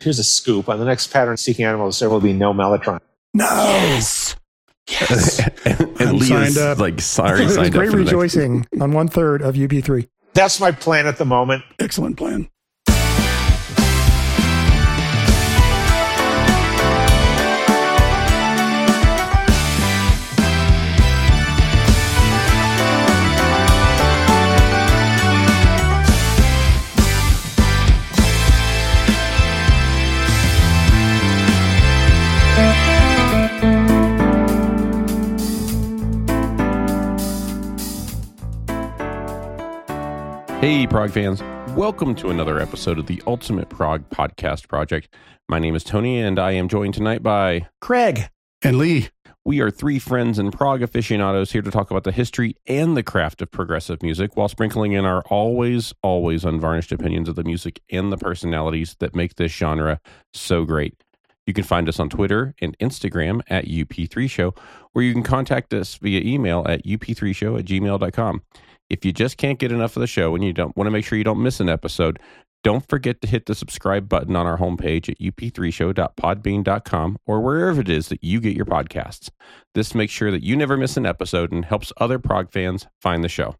Here's a scoop. On the next pattern seeking animals, there will be no Mellotron. No. Yes. Yes. and and I'm Leah's signed up. like sorry There's signed up great for next- rejoicing on one third of UP3. That's my plan at the moment. Excellent plan. Hey, Prog fans. Welcome to another episode of the Ultimate Prog Podcast Project. My name is Tony, and I am joined tonight by. Craig, And Lee, We are three friends and Prog aficionados here to talk about the history and the craft of progressive music while sprinkling in our always, always unvarnished opinions of the music and the personalities that make this genre so great. You can find us on Twitter and Instagram at UP3Show, or you can contact us via email at up3show at gmail.com. If you just can't get enough of the show and you don't want to make sure you don't miss an episode, don't forget to hit the subscribe button on our homepage at up3show.podbean.com or wherever it is that you get your podcasts. This makes sure that you never miss an episode and helps other prog fans find the show.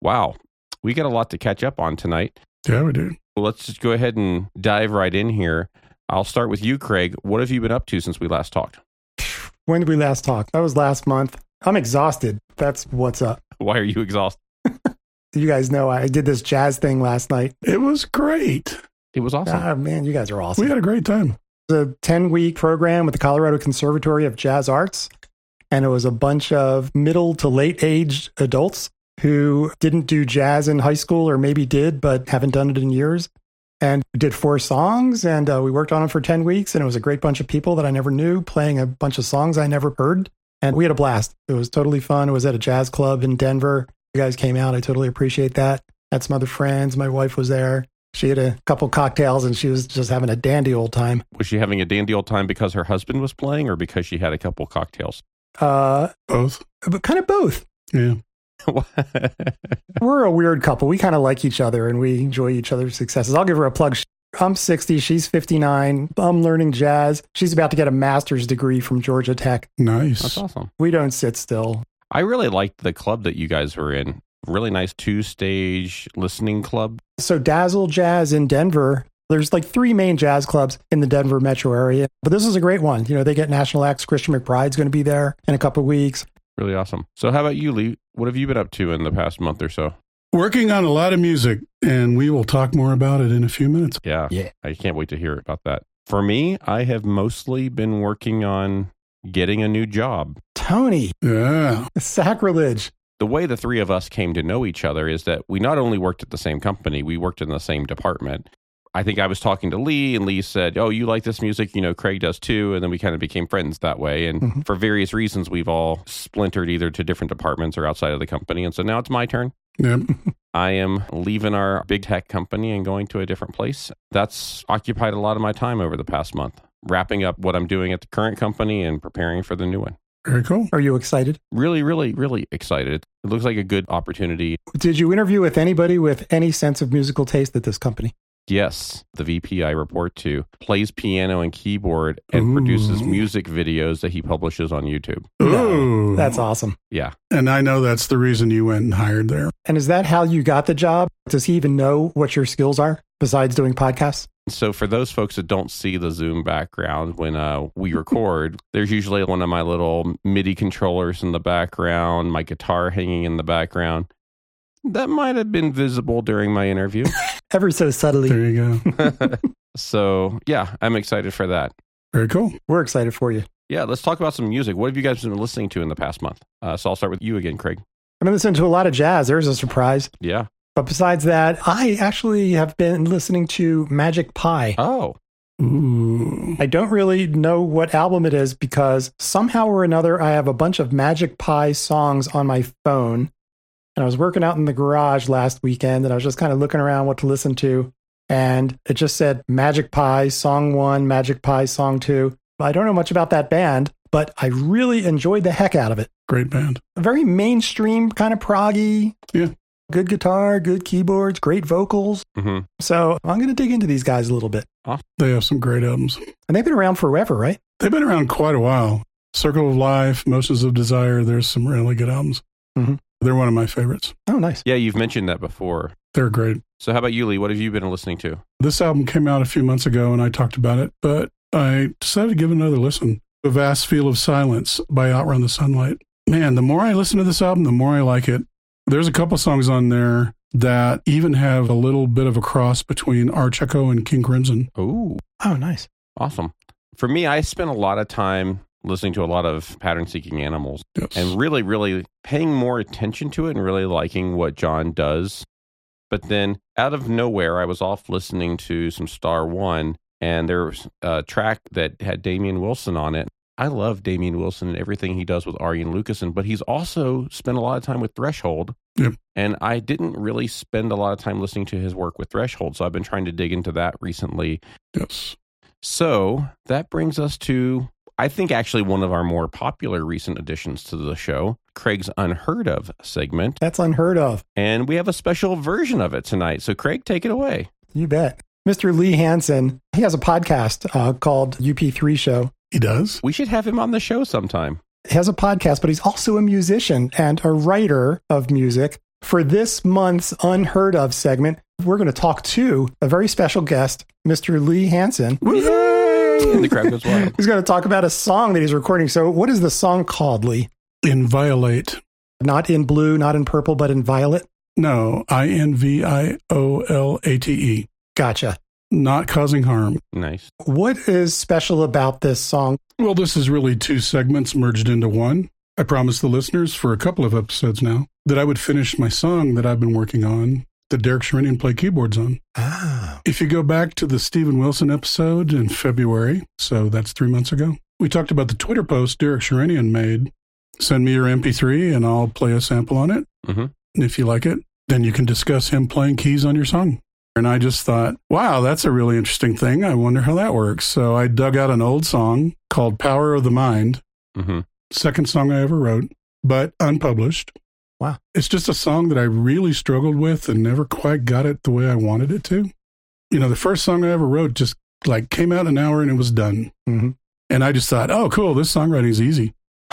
Wow, we got a lot to catch up on tonight. yeah, we do. Well, let's just go ahead and dive right in here. I'll start with you, Craig. What have you been up to since we last talked? when did we last talk? That was last month. I'm exhausted. That's what's up. Why are you exhausted? You guys know I did this jazz thing last night. It was great. It was awesome. Ah, man, you guys are awesome. We had a great time. It was a 10 week program with the Colorado Conservatory of Jazz Arts. And it was a bunch of middle to late aged adults who didn't do jazz in high school or maybe did, but haven't done it in years. And did four songs and uh, we worked on them for 10 weeks. And it was a great bunch of people that I never knew playing a bunch of songs I never heard. And we had a blast. It was totally fun. It was at a jazz club in Denver. You guys came out. I totally appreciate that. Had some other friends. My wife was there. She had a couple cocktails and she was just having a dandy old time. Was she having a dandy old time because her husband was playing or because she had a couple cocktails? Uh, Both. but kind of both. Yeah. We're a weird couple. We kind of like each other and we enjoy each other's successes. I'll give her a plug. I'm 60. She's 59. I'm learning jazz. She's about to get a master's degree from Georgia Tech. Nice. That's awesome. We don't sit still. I really liked the club that you guys were in. Really nice two stage listening club. So, Dazzle Jazz in Denver, there's like three main jazz clubs in the Denver metro area. But this is a great one. You know, they get national acts. Christian McBride's going to be there in a couple of weeks. Really awesome. So, how about you, Lee? What have you been up to in the past month or so? Working on a lot of music, and we will talk more about it in a few minutes. Yeah. Yeah. I can't wait to hear about that. For me, I have mostly been working on getting a new job. Tony, Yeah. sacrilege. The way the three of us came to know each other is that we not only worked at the same company, we worked in the same department. I think I was talking to Lee, and Lee said, Oh, you like this music? You know, Craig does too. And then we kind of became friends that way. And Mhm. for various reasons, we've all splintered either to different departments or outside of the company. And so now it's my turn. Yep. I am leaving our big tech company and going to a different place. That's occupied a lot of my time over the past month, wrapping up what I'm doing at the current company and preparing for the new one. Very cool. Are you excited? Really, really, really excited. It looks like a good opportunity. Did you interview with anybody with any sense of musical taste at this company? Yes, the VP I report to plays piano and keyboard and Ooh. produces music videos that he publishes on YouTube. Ooh. That's awesome. Yeah. And I know that's the reason you went and hired there. And is that how you got the job? Does he even know what your skills are besides doing podcasts? So for those folks that don't see the Zoom background when uh, we record, there's usually one of my little MIDI controllers in the background, my guitar hanging in the background. That might have been visible during my interview. Ever so subtly. There you go. so yeah, I'm excited for that. Very cool. We're excited for you. Yeah, let's talk about some music. What have you guys been listening to in the past month? Uh, so I'll start with you again, Craig. I've been listening to a lot of jazz. There's a surprise. Yeah. But besides that, I actually have been listening to Magic Pie. Oh, Ooh. I don't really know what album it is because somehow or another I have a bunch of Magic Pie songs on my phone. And I was working out in the garage last weekend and I was just kind of looking around what to listen to. And it just said Magic Pie, song one, Magic Pie, song two. I don't know much about that band, but I really enjoyed the heck out of it. Great band. A very mainstream, kind of proggy. Yeah. Good guitar, good keyboards, great vocals. hmm So I'm going to dig into these guys a little bit. They have some great albums. And they've been around forever, right? They've been around quite a while. Circle of Life, Motions of Desire, there's some really good albums. Mhm. They're one of my favorites. Oh, nice. Yeah, you've mentioned that before. They're great. So how about you, Lee? What have you been listening to? This album came out a few months ago and I talked about it, but I decided to give it another listen. A Vast Field of Silence by Outrun the Sunlight. Man, the more I listen to this album, the more I like it. There's a couple songs on there that even have a little bit of a cross between Arch Echo and King Crimson. Oh, Oh, nice. awesome. For me, I spent a lot of time listening to a lot of pattern seeking animals Yes. and really, really paying more attention to it and really liking what John does. But then out of nowhere, I was off listening to some Star One, and there was a track that had Damian Wilson on it. I love Damian Wilson and everything he does with Arjen Lucassen, but he's also spent a lot of time with Threshold. Yep. And I didn't really spend a lot of time listening to his work with Threshold, so I've been trying to dig into that recently. yes. So that brings us to, I think, actually one of our more popular recent additions to the show, Craig's Unheard of segment. That's unheard of. And we have a special version of it tonight. So, Craig, take it away. You bet. Mr. Lee Hansen, he has a podcast uh, called UP3 Show. He does. We should have him on the show sometime. He has a podcast, but he's also a musician and a writer of music. For this month's Unheard of segment, we're going to talk to a very special guest, Mr. Lee Hansen, And the crowd goes wild. who's going to talk about a song that he's recording. So, what is the song called, Lee? Inviolate. Not in blue, not in purple, but in violet? No, I N V I O L A T E. Gotcha. Not causing harm. Nice. What is special about this song? Well, this is really two segments merged into one. I promised the listeners for a couple of episodes now that I would finish my song that I've been working on that Derek Sherinian played keyboards on. Ah, If you go back to the Steven Wilson episode in February, so that's three months ago, we talked about the Twitter post Derek Sherinian made. Send me your MP3 and I'll play a sample on it. Mhm. And if you like it, then you can discuss him playing keys on your song. And I just thought, wow, that's a really interesting thing. I wonder how that works. So I dug out an old song called Power of the Mind, hmm second song I ever wrote, but unpublished. Wow. It's just a song that I really struggled with and never quite got it the way I wanted it to. You know, the first song I ever wrote just like came out an hour and it was done. Mhm. And I just thought, oh, cool, this songwriting's easy.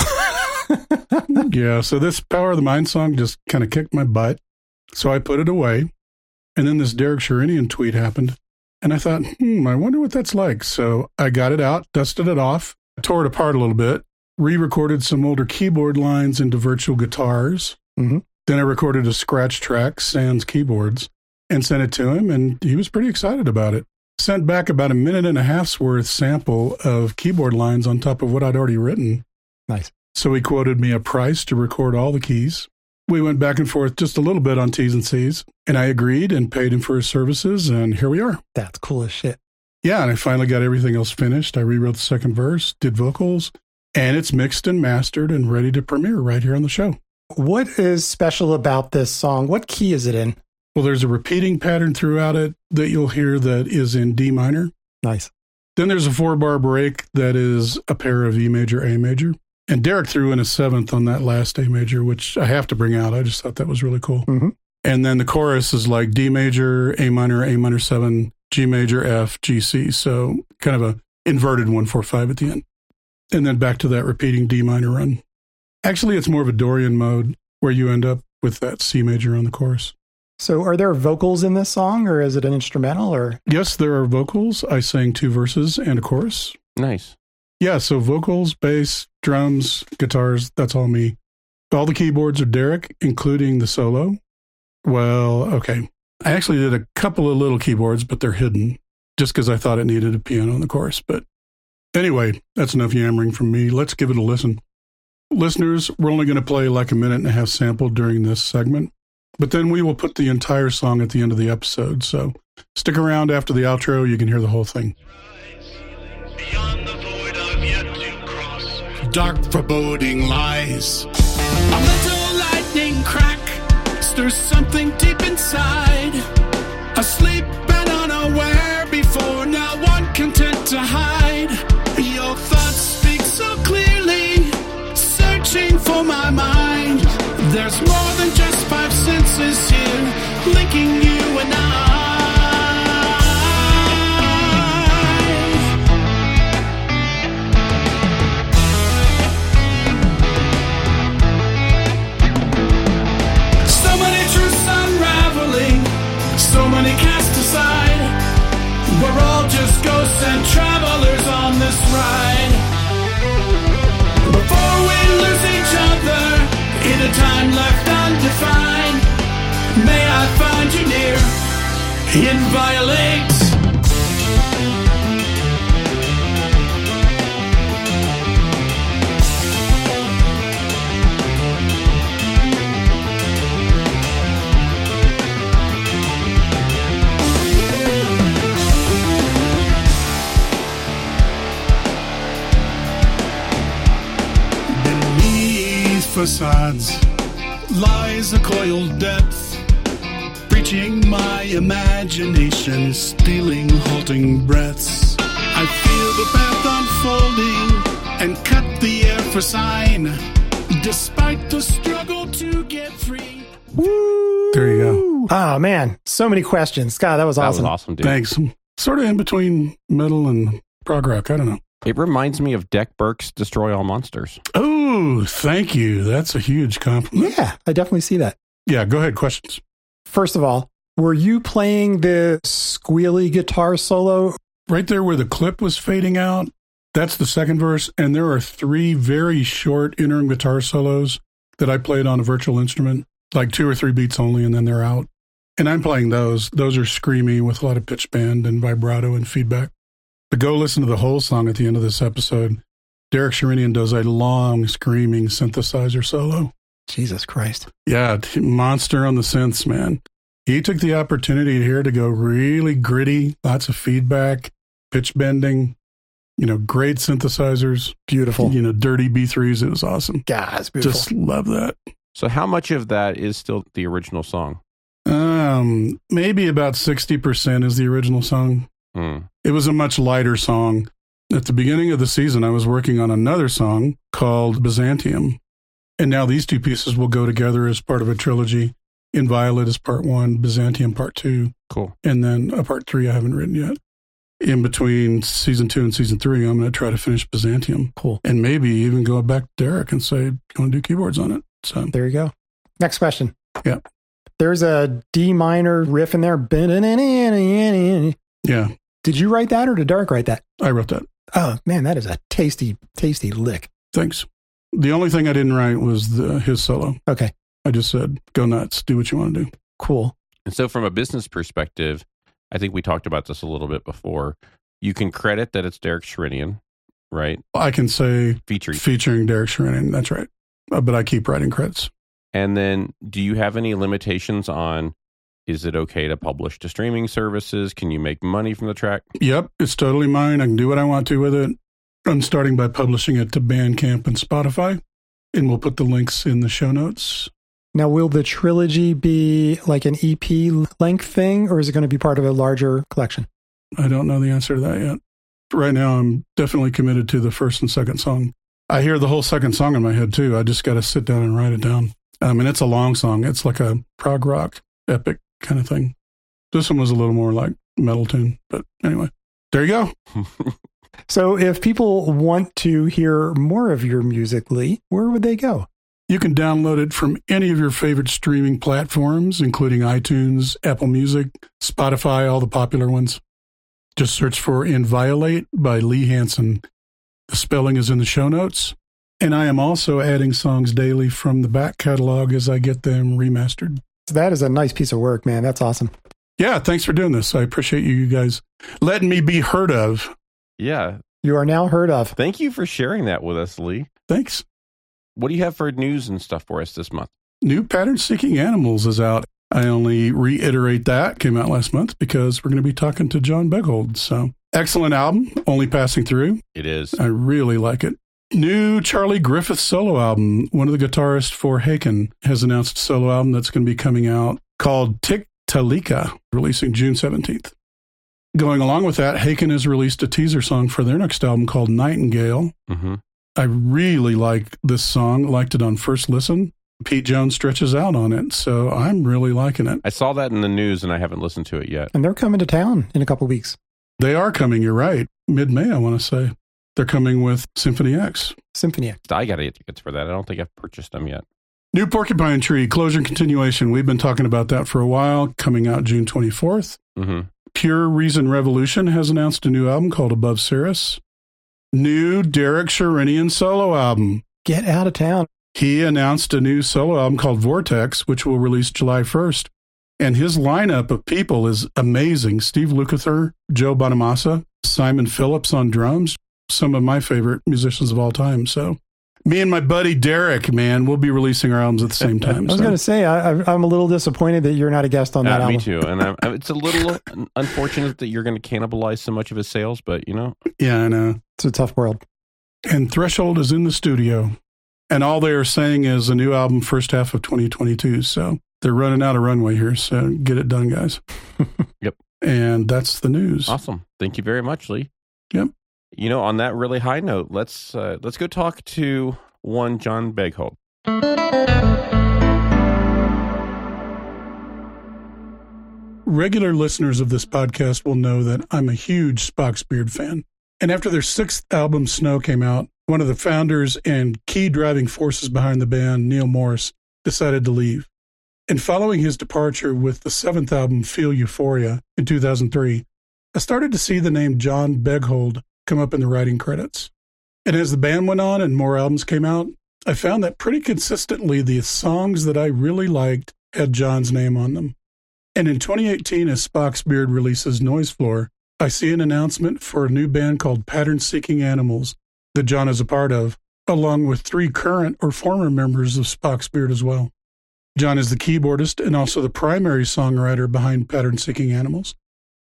yeah. So this Power of the Mind song just kind of kicked my butt. So I put it away. And then this Derek Sherinian tweet happened. And I thought, hmm, I wonder what that's like. So I got it out, dusted it off, tore it apart a little bit, re recorded some older keyboard lines into virtual guitars. Mhm. Then I recorded a scratch track, Sans keyboards, and sent it to him. And he was pretty excited about it. Sent back about a minute and a half's worth sample of keyboard lines on top of what I'd already written. nice. So he quoted me a price to record all the keys. We went back and forth just a little bit on T's and C's, and I agreed and paid him for his services, and here we are. That's cool as shit. Yeah, and I finally got everything else finished. I rewrote the second verse, did vocals, and it's mixed and mastered and ready to premiere right here on the show. What is special about this song? What key is it in? Well, there's a repeating pattern throughout it that you'll hear that is in D minor. Nice. Then there's a four bar break that is a pair of E major, A major. And Derek threw in a seventh on that last A major, which I have to bring out. I just thought that was really cool. Mhm. And then the chorus is like D major, A minor, A minor seven, G major, F, G, C. So kind of a inverted one, four, five at the end. And then back to that repeating D minor run. Actually, it's more of a Dorian mode where you end up with that C major on the chorus. So, are there vocals in this song, or is it an instrumental? Or Yes, there are vocals. I sang two verses and a chorus. Nice. Yeah, so vocals, bass, drums, guitars, that's all me. All the keyboards are Derek, including the solo. Well, okay. I actually did a couple of little keyboards, but they're hidden just because I thought it needed a piano in the chorus. But anyway, that's enough yammering from me. Let's give it a listen. Listeners, we're only going to play like a minute and a half sample during this segment, but then we will put the entire song at the end of the episode. So stick around after the outro. You can hear the whole thing. Dark foreboding lies. A little lightning crack stirs something deep inside. Asleep and unaware before now one content to hide. Your thoughts speak so clearly, searching for my mind. There's more than just five senses here. making you ghosts and travelers on this ride. Before we lose each other in a time left undefined, may I find you near, inviolate. Beneath facades lies a coiled depth, breaching my imagination, stealing halting breaths. I feel the path unfolding and cut the air for sign, despite the struggle to get free. There you go. Oh man, so many questions. God, that was That awesome. was awesome, dude. Thanks. Sort of in between metal and prog rock. I don't know. It reminds me of Dec Burke's Destroy All Monsters. Oh, thank you. That's a huge compliment. Yeah, I definitely see that. Yeah, go ahead. Questions. First of all, were you playing the squealy guitar solo? Right there where the clip was fading out, that's the second verse. And there are three very short interim guitar solos that I played on a virtual instrument, like two or three beats only, and then they're out. And I'm playing those. Those are screamy with a lot of pitch bend and vibrato and feedback. But go listen to the whole song at the end of this episode. Derek Sherinian does a long screaming synthesizer solo. Jesus Christ. Yeah, monster on the synths, man. He took the opportunity here to go really gritty, lots of feedback, pitch bending, you know, great synthesizers, Beautiful. you know, dirty B3s. It was awesome. God, it's beautiful. Just love that. So, how much of that is still the original song? Um, maybe about 60% is the original song. Hmm. It was a much lighter song. At the beginning of the season, I was working on another song called Byzantium. And now these two pieces will go together as part of a trilogy. Inviolate is part one, Byzantium part two, Cool. and then a part three I haven't written yet. In between season two and season three, I'm going to try to finish Byzantium cool. and maybe even go back to Derek and say, you want to do keyboards on it? So, There you go. Next question. Yeah. There's a D minor riff in there. Yeah. Did you write that or did Derek write that? I wrote that. Oh man, that is a tasty, tasty lick. Thanks. The only thing I didn't write was the, his solo. Okay, I just said, go nuts, do what you want to do. cool. And so, from a business perspective, I think we talked about this a little bit before. You can credit that it's Derek Sherinian, right? I can say Featuring. featuring Derek Sherinian. That's right. Uh, but I keep writing credits. And then, do you have any limitations on is it okay to publish to streaming services? Can you make money from the track? Yep, it's totally mine. I can do what I want to with it. I'm starting by publishing it to Bandcamp and Spotify, and we'll put the links in the show notes. Now, will the trilogy be like an EP length thing, or is it going to be part of a larger collection? I don't know the answer to that yet. Right now, I'm definitely committed to the first and second song. I hear the whole second song in my head too. I just got to sit down and write it down. I mean, it's a long song. It's like a prog rock epic kind of thing. This one was a little more like metal tune, but anyway, there you go. So, if people want to hear more of your music, Lee, where would they go? You can download it from any of your favorite streaming platforms, including iTunes, Apple Music, Spotify, all the popular ones. Just search for Inviolate by Lee Hansen. The spelling is in the show notes. And I am also adding songs daily from the back catalog as I get them remastered. So that is a nice piece of work, man. That's awesome. Yeah, thanks for doing this. I appreciate you guys letting me be heard of. Yeah. You are now heard of. Thank you for sharing that with us, Lee. Thanks. What do you have for news and stuff for us this month? New Pattern Seeking Animals is out. I only reiterate that came out last month because we're going to be talking to John Boegehold. So excellent album, only passing through. It is. I really like it. New Charlie Griffiths solo album. One of the guitarists for Haken has announced a solo album that's going to be coming out called Tik Talika, releasing June 17th. Going along with that, Haken has released a teaser song for their next album called Nightingale. hmm I really like this song, liked it on first listen. Pete Jones stretches out on it. So I'm really liking it. I saw that in the news and I haven't listened to it yet. And they're coming to town in a couple weeks. They are coming, you're right. Mid May, I want to say. They're coming with Symphony X. Symphony X. I got to get tickets for that. I don't think I've purchased them yet. New Porcupine Tree, closure and continuation. We've been talking about that for a while, coming out June 24th. hmm Pure Reason Revolution has announced a new album called Above Cirrus. New Derek Sherinian solo album. Get out of town. He announced a new solo album called Vortex, which will release July 1st. And his lineup of people is amazing. Steve Lukather, Joe Bonamassa, Simon Phillips on drums, some of my favorite musicians of all time. So, me and my buddy Derek, man, we'll be releasing our albums at the same time. I was so. going to say, I, I- I'm a little disappointed that you're not a guest on that Uh, me too. And I'm, I'm- it's a little unfortunate that you're going to cannibalize so much of his sales, but you know, Yeah, I know. It's a tough world. And Threshold is in the studio. And all they are saying is a new album first half of 2022. So they're running out of runway here. So get it done, guys. Yep. And that's the news. awesome. Thank you very much, Lee. Yep. You know, on that really high note, let's uh, let's go talk to one John Boegehold. Regular listeners of this podcast will know that I'm a huge Spock's Beard fan. And after their sixth album, Snow, came out, one of the founders and key driving forces behind the band, Neal Morse, decided to leave. And following his departure with the seventh album, Feel Euphoria, in 2003, I started to see the name John Boegehold come up in the writing credits. And as the band went on and more albums came out, I found that pretty consistently the songs that I really liked had John's name on them. And in 2018, as Spock's Beard releases Noise Floor, I see an announcement for a new band called Pattern Seeking Animals that John is a part of, along with three current or former members of Spock's Beard as well. John is the keyboardist and also the primary songwriter behind Pattern Seeking Animals.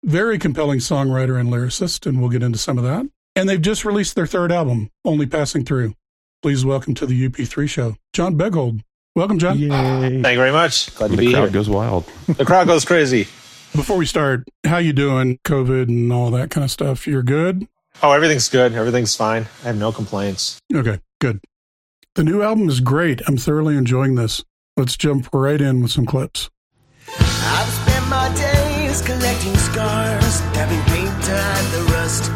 Very compelling songwriter and lyricist, and we'll get into some of that. And they've just released their third album, Only Passing Through. Please welcome to the UP3 show, John Boegehold. Welcome, John. Yay. Thank you very much. Glad to The be crowd here. goes wild. The crowd goes crazy. Before we start, how you doing? COVID and all that kind of stuff. You're good? Oh, everything's good. Everything's fine. I have no complaints. Okay, good. The new album is great. I'm thoroughly enjoying this. Let's jump right in with some clips. Days collecting scars, having paint the rust,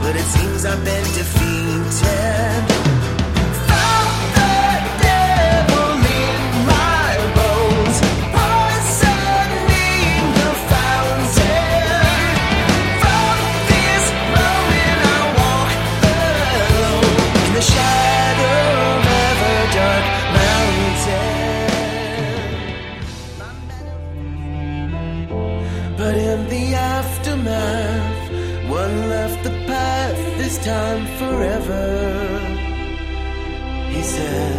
but it seems I've been defeated. Time forever. He said,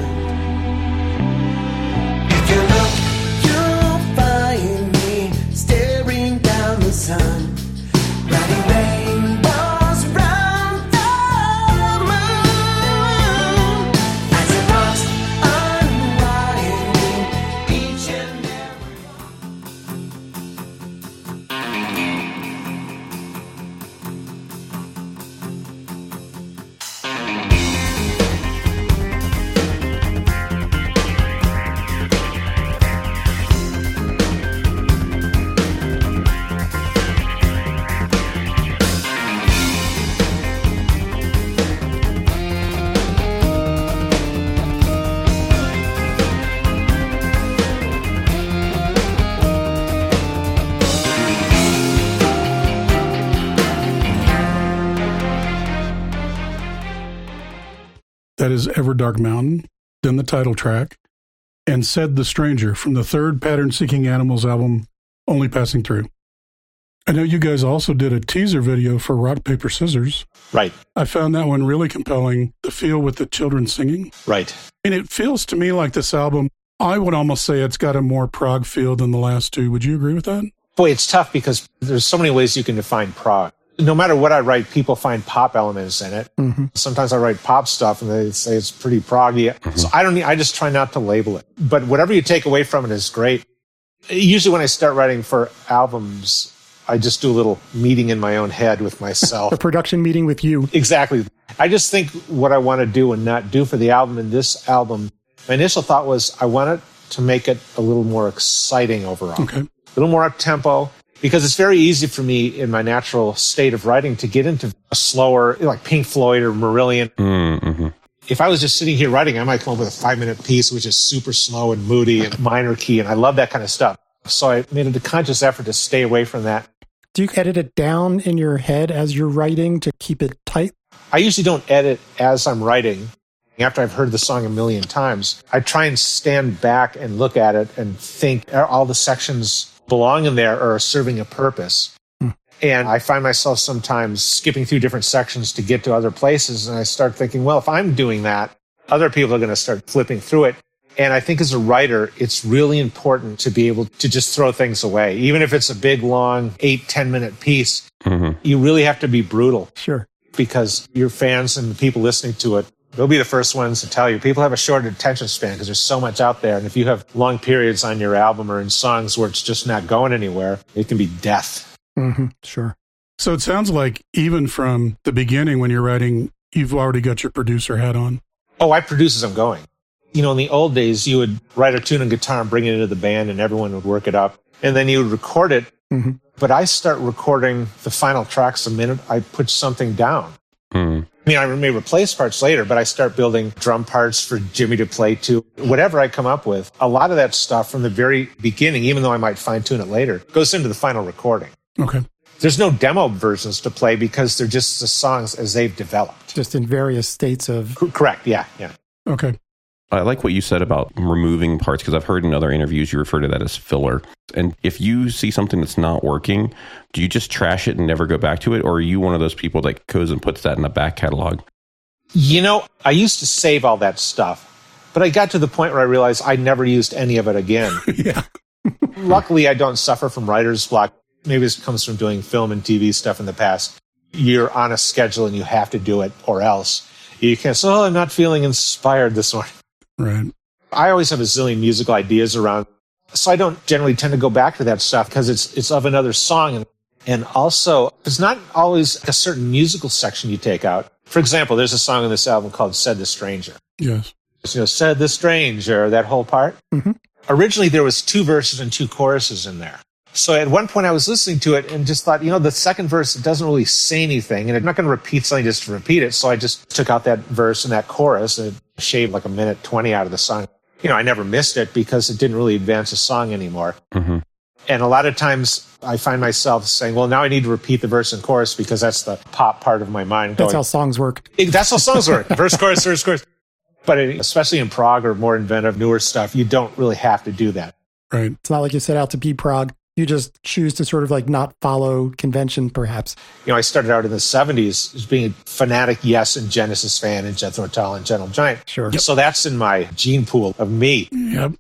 If you look, you'll find me staring down the sun, That is Everdark Mountain, then the title track, and Said the Stranger from the third Pattern Seeking Animals album, Only Passing Through. I know you guys also did a teaser video for Rock, Paper, Scissors. Right. I found that one really compelling. The feel with the children singing. Right. And it feels to me like this album, I would almost say it's got a more prog feel than the last two. Would you agree with that? Boy, it's tough because there's so many ways you can define prog. No matter what I write, people find pop elements in it. Mm-hmm. Sometimes I write pop stuff and they say it's pretty proggy. So mm-hmm. I don't need, I just try not to label it. But whatever you take away from it is great. Usually when I start writing for albums, I just do a little meeting in my own head with myself. A production meeting with you. Exactly. I just think what I want to do and not do for the album. And this album My initial thought was I wanted to make it a little more exciting overall, Okay. a little more up tempo, because it's very easy for me in my natural state of writing to get into a slower, like Pink Floyd or Marillion. Mm-hmm. If I was just sitting here writing, I might come up with a five minute piece, which is super slow and moody and minor key. And I love that kind of stuff. So I made a conscious effort to stay away from that. Do you edit it down in your head as you're writing to keep it tight? I usually don't edit as I'm writing. After I've heard the song a million times, I try and stand back and look at it and think are all the sections belong in there or are serving a purpose. And I find myself sometimes skipping through different sections to get to other places. And I start thinking, well, if I'm doing that, other people are going to start flipping through it. And I think as a writer, it's really important to be able to just throw things away. Even if it's a big, long, eight, 10 minute piece, Mm-hmm. you really have to be brutal Sure. because your fans and the people listening to it, they'll be the first ones to tell you. People have a short attention span because there's so much out there. And if you have long periods on your album or in songs where it's just not going anywhere, it can be death. hmm Sure. So it sounds like even from the beginning when you're writing, you've already got your producer hat on. Oh, I produce as I'm going. You know, in the old days, you would write a tune on guitar and bring it into the band and everyone would work it up. And then you would record it. Mhm. But I start recording the final tracks the minute I put something down. Mm. I mean, I may replace parts later, but I start building drum parts for Jimmy to play to. Whatever I come up with, a lot of that stuff from the very beginning, even though I might fine tune it later, goes into the final recording. Okay. There's no demo versions to play because they're just the songs as they've developed. Just in various states of. Correct. Yeah. Yeah. Okay. I like what you said about removing parts because I've heard in other interviews you refer to that as filler. And if you see something that's not working, do you just trash it and never go back to it? Or are you one of those people that goes and puts that in the back catalog? You know, I used to save all that stuff, but I got to the point where I realized I never used any of it again. yeah. Luckily, I don't suffer from writer's block. Maybe this comes from doing film and TV stuff in the past. You're on a schedule and you have to do it, or else you can't say, "Oh, I'm not feeling inspired this morning." Right. I always have a zillion musical ideas around, so I don't generally tend to go back to that stuff because it's it's of another song, and and also it's not always a certain musical section you take out. For example, there's a song on this album called "Said the Stranger." Yes. you know, said the stranger, that whole part. Mhm. Originally, there was two verses and two choruses in there. So at one point, I was listening to it and just thought, you know, the second verse doesn't really say anything, and I'm not going to repeat something just to repeat it. So I just took out that verse and that chorus and shaved like a minute twenty out of the song. You know, I never missed it because it didn't really advance the song anymore. Mm-hmm. And a lot of times, I find myself saying, "Well, now I need to repeat the verse and chorus because that's the pop part of my mind." That's how songs work. That's how songs work. Verse, chorus, verse, chorus. But it, especially in prog or more inventive, newer stuff, you don't really have to do that. Right. It's not like you set out to be prog. You just choose to sort of like not follow convention, perhaps. You know, I started out in the 70s as being a fanatic Yes and Genesis fan and Jethro Tull and Gentle Giant. Sure. So that's in my gene pool of me. Yep.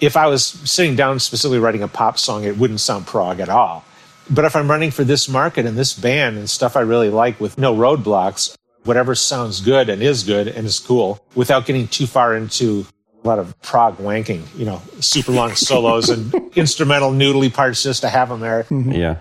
If I was sitting down specifically writing a pop song, it wouldn't sound prog at all. But if I'm running for this market and this band and stuff I really like with no roadblocks, whatever sounds good and is good and is cool without getting too far into a lot of prog wanking, you know, super long solos and instrumental noodly parts just to have them there. Yeah.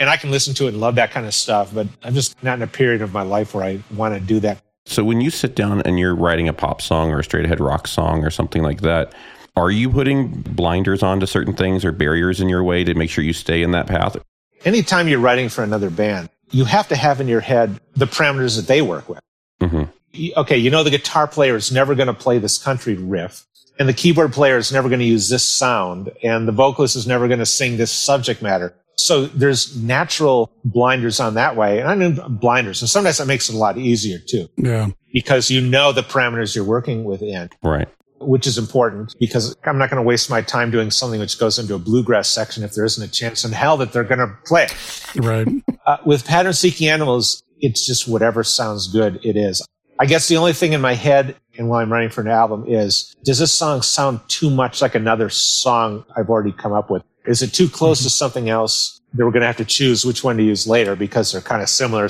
And I can listen to it and love that kind of stuff, but I'm just not in a period of my life where I want to do that. So when you sit down and you're writing a pop song or a straight ahead rock song or something like that, are you putting blinders on to certain things or barriers in your way to make sure you stay in that path? Anytime you're writing for another band, you have to have in your head the parameters that they work with. hmm y- okay, you know the guitar player is never going to play this country riff, and the keyboard player is never going to use this sound, and the vocalist is never going to sing this subject matter. So there's natural blinders on that way, and I mean blinders, and sometimes that makes it a lot easier too, Yeah. because you know the parameters you're working within, Right. which is important because I'm not going to waste my time doing something which goes into a bluegrass section if there isn't a chance in hell that they're going to play it. Right. Uh, with pattern seeking animals, it's just whatever sounds good, it is. I guess the only thing in my head and while I'm writing for an album is, does this song sound too much like another song I've already come up with? Is it too close to mhm. something else that we're going to have to choose which one to use later because they're kind of similar?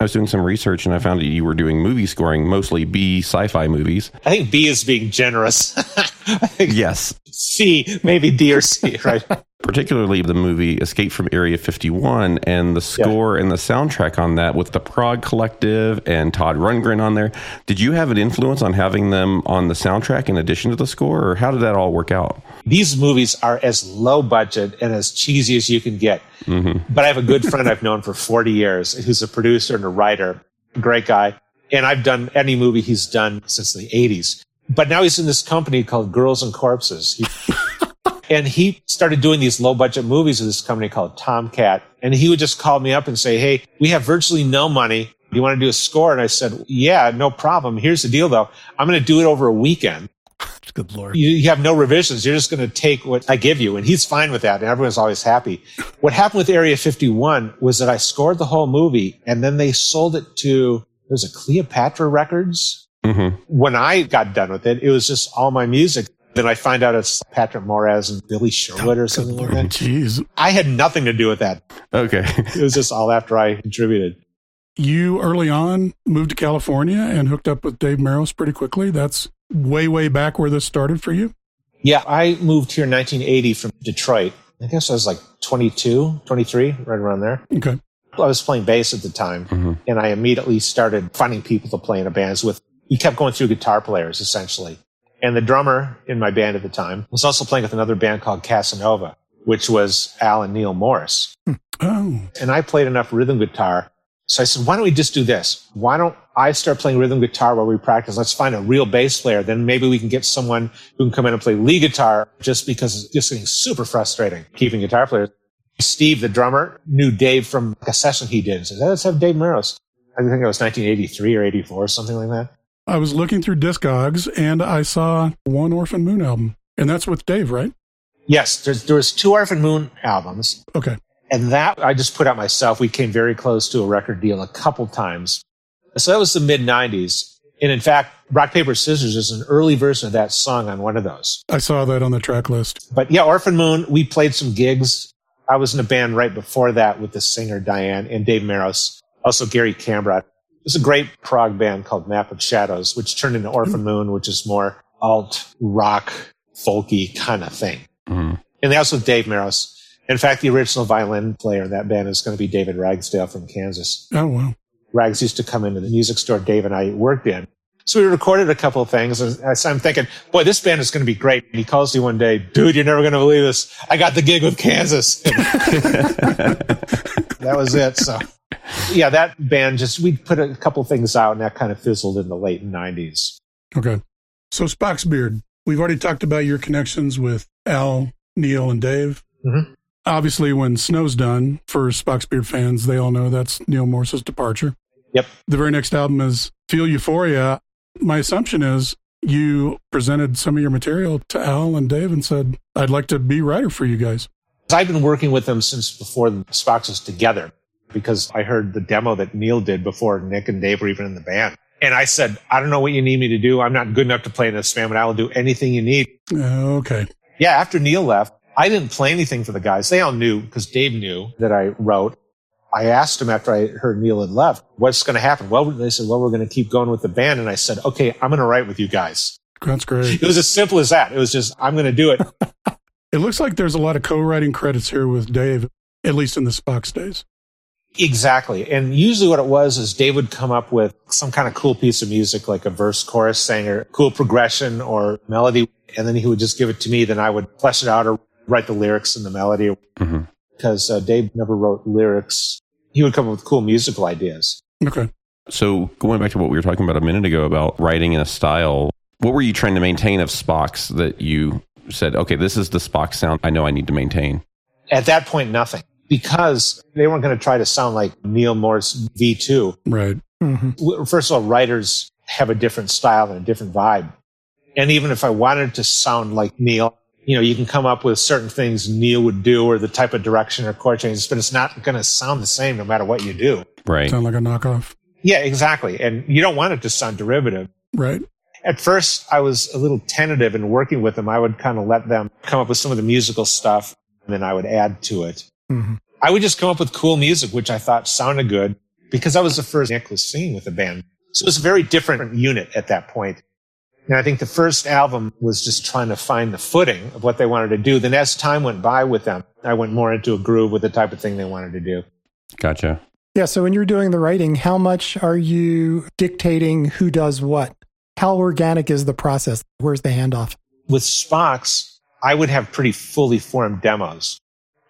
I was doing some research and I found that you were doing movie scoring, mostly B sci-fi movies. I think B is being generous. Yes. C, maybe D or C, right? Particularly the movie Escape from Area 51 and the score and the soundtrack on that with the Prog Collective and Todd Rundgren on there. Did you have an influence on having them on the soundtrack in addition to the score, or how did that all work out? These movies are as low budget and as cheesy as you can get. Mm-hmm. But I have a good friend I've known for 40 years who's a producer and a writer, great guy. And I've done any movie he's done since the 80s. But now he's in this company called Girls and Corpses. He, and he started doing these low budget movies with this company called Tomcat. And he would just call me up and say, Hey, we have virtually no money. Do you want to do a score? And I said, Yeah, no problem. Here's the deal though. I'm going to do it over a weekend Good lord. you, you have no revisions. You're just going to take what I give you. And he's fine with that. And everyone's always happy. What happened with Area 51 was that I scored the whole movie and then they sold it to, there's a Cleopatra Records. hmm When I got done with it, it was just all my music. Then I find out it's Patrick Moraz and Billy Sherwood or something like that. Jeez. I had nothing to do with that. Okay. It was just all after I contributed. You early on moved to California and hooked up with Dave Meros pretty quickly. That's way, way back where this started for you. Yeah, I moved here in 1980 from Detroit. I guess I was like 22, 23, right around there. Okay. I was playing bass at the time, mm-hmm. and I immediately started finding people to play in a bands with. We kept going through guitar players essentially, and the drummer in my band at the time was also playing with another band called Casanova, which was Al and Neal Morse. Hmm. Oh, And I played enough rhythm guitar, so I said, "Why don't we just do this? Why don't I start playing rhythm guitar while we practice? Let's find a real bass player. Then maybe we can get someone who can come in and play lead guitar. Just because it's just getting super frustrating keeping guitar players." Steve, the drummer, knew Dave from a session he did and said, let's have Dave Meros. I think it was 1983 or 84, something like that. I was looking through Discogs and I saw one Orphan Moon album, and that's with Dave, right? Yes, there's, there was two Orphan Moon albums, Okay. and that I just put out myself. We came very close to a record deal a couple times. So that was the mid 90s. And in fact, Rock, Paper, Scissors is an early version of that song on one of those. I saw that on the track list. But yeah, Orphan Moon, we played some gigs. I was in a band right before that with the singer Diane and Dave Meros, also Gary Cambra. Was a great prog band called Map of Shadows, which turned into Orphan Moon, which is more alt rock, folky kind of thing. Mhm. And that's with Dave Meros. In fact, the original violin player in that band is going to be David Ragsdale from Kansas. Oh, wow. Rags used to come into the music store Dave and I worked in. So we recorded a couple of things. And so I'm thinking, boy, this band is going to be great. And he calls me one day, dude, you're never going to believe this. I got the gig with Kansas. that was it. So yeah, that band just, we put a couple things out and that kind of fizzled in the late 90s. Okay. So Spock's Beard, we've already talked about your connections with Al, Neal, and Dave. Mhm. Obviously, when Snow's done, for Spock's Beard fans, they all know that's Neal Morse's departure. Yep. The very next album is Feel Euphoria. My assumption is you presented some of your material to Al and Dave and said, I'd like to be writer for you guys. I've been working with them since before the Spock's was together because I heard the demo that Neal did before Nick and Dave were even in the band. And I said, I don't know what you need me to do. I'm not good enough to play in this band, but I will do anything you need. Uh, okay. Yeah, after Neal left, I didn't play anything for the guys. They all knew because Dave knew that I wrote. I asked him after I heard Neal had left, what's going to happen? Well, they said, well, we're going to keep going with the band. And I said, okay, I'm going to write with you guys. That's great. It was as simple as that. It was just, I'm going to do it. It looks like there's a lot of co writing credits here with Dave, at least in the Spock's days. Exactly. And usually what it was is Dave would come up with some kind of cool piece of music, like a verse, chorus, singer, cool progression or melody. And then he would just give it to me. Then I would flesh it out or write the lyrics and the melody Mhm. because uh, Dave never wrote lyrics. He would come up with cool musical ideas. Okay. So going back to what we were talking about a minute ago about writing in a style, what were you trying to maintain of Spock's that you said, okay, this is the Spock sound I know I need to maintain? At that point, nothing because they weren't going to try to sound like Neal Morse V2. Right. hmm first of all, writers have a different style and a different vibe. And even if I wanted to sound like Neal, you know, you can come up with certain things Neal would do or the type of direction or chord changes, but it's not going to sound the same no matter what you do. Right. Sound like a knockoff. Yeah, exactly. And you don't want it to sound derivative. Right. At first, I was a little tentative in working with them. I would kind of let them come up with some of the musical stuff and then I would add to it. Hmm I would just come up with cool music, which I thought sounded good because I was the first Nick was singing with the band. So it was a very different unit at that point. And I think the first album was just trying to find the footing of what they wanted to do. Then as time went by with them, I went more into a groove with the type of thing they wanted to do. Gotcha. Yeah. So when you're doing the writing, how much are you dictating who does what? How organic is the process? Where's the handoff? With Spock's, I would have pretty fully formed demos.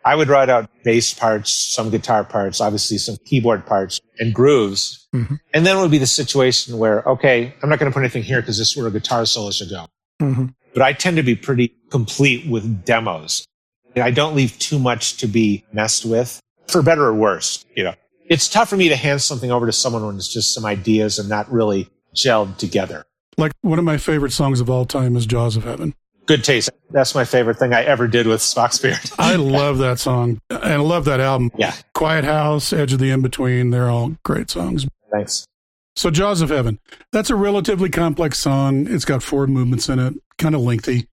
I would write out bass parts, some guitar parts, obviously some keyboard parts and grooves. Mhm. And then it would be the situation where, okay, I'm not going to put anything here because this is where a guitar solo should go. hmm But I tend to be pretty complete with demos. I don't leave too much to be messed with, for better or worse. You know, it's tough for me to hand something over to someone when it's just some ideas and not really gelled together. Like one of my favorite songs of all time is Jaws of Heaven. Good taste. That's my favorite thing I ever did with Spock's Beard. I love that song and I love that album. yeah. Quiet House, Edge of the In Between, they're all great songs. Thanks. So, Jaws of Heaven, that's a relatively complex song. It's got four movements in it, kind of lengthy.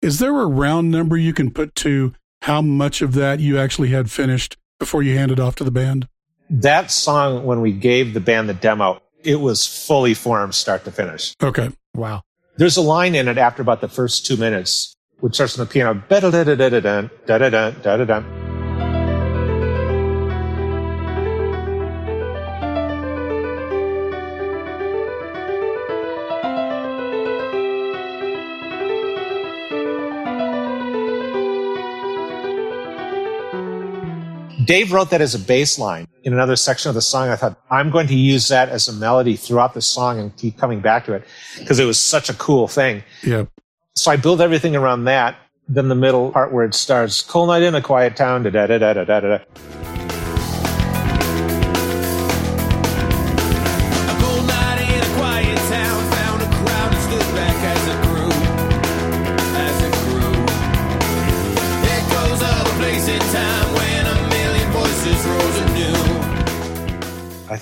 Is there a round number you can put to how much of that you actually had finished before you handed off to the band? That song, when we gave the band the demo, it was fully formed start to finish. Okay. Wow. There's a line in it after about the first two minutes, which starts on the piano. "Ba-da-da-da-da-da-dun, da-da-dun, da-da-dun." Dave wrote that as a bass line in another section of the song. I thought, I'm going to use that as a melody throughout the song and keep coming back to it because it was such a cool thing. Yeah. So I built everything around that. Then the middle part where it starts, cold night in a quiet town, da da da da da da da.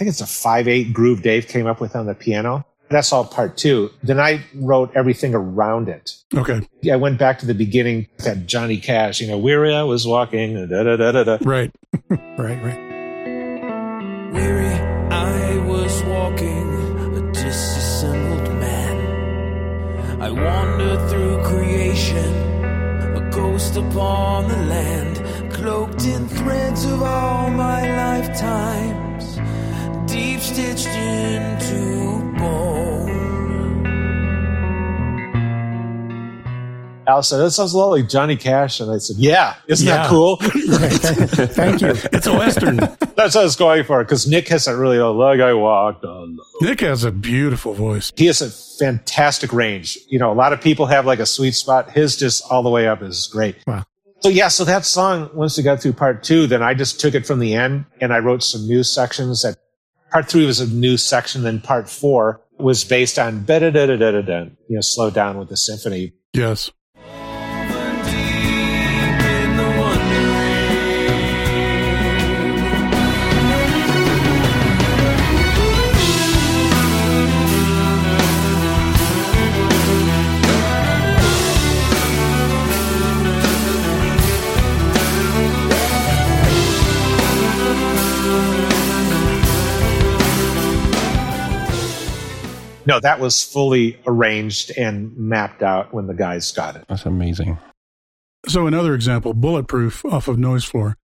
Think it's a five eight groove Dave came up with on the piano. That's all part two. Then I wrote everything around it. Okay. Yeah, I went back to the beginning, that Johnny Cash, you know, weary I was walking, da da da da da. Right. Right. Right. Weary, I was walking, a disassembled man. I wandered through creation, a ghost upon the land, cloaked in threads of all my lifetimes, deep stitched into bone. Al said, that sounds a lot like Johnny Cash. And I said, yeah, isn't Yeah. that cool? Thank you. It's a Western. That's what I was going for because Nick has a really, oh, like I walked on. Nick has a beautiful voice. He has a fantastic range. You know, a lot of people have like a sweet spot. His just all the way up is great. Wow. So yeah, so that song, once we got through part two, then I just took it from the end and I wrote some new sections that part three was a new section. Then part four was based on da da da da da da, you know, slow down with the symphony. Yes. No, that was fully arranged and mapped out when the guys got it. That's amazing. So another example, Bulletproof off of Noise Floor.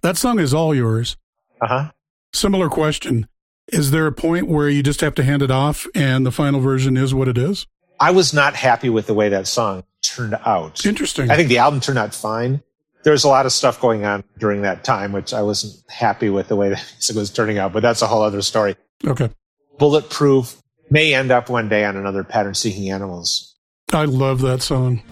That song is all yours. Uh huh. Similar question. Is there a point where you just have to hand it off and the final version is what it is? I was not happy with the way that song turned out. Interesting. I think the album turned out fine. There's a lot of stuff going on during that time, which I wasn't happy with the way the music was turning out, but that's a whole other story. okay. Bulletproof may end up one day on another pattern seeking animals. I love that song.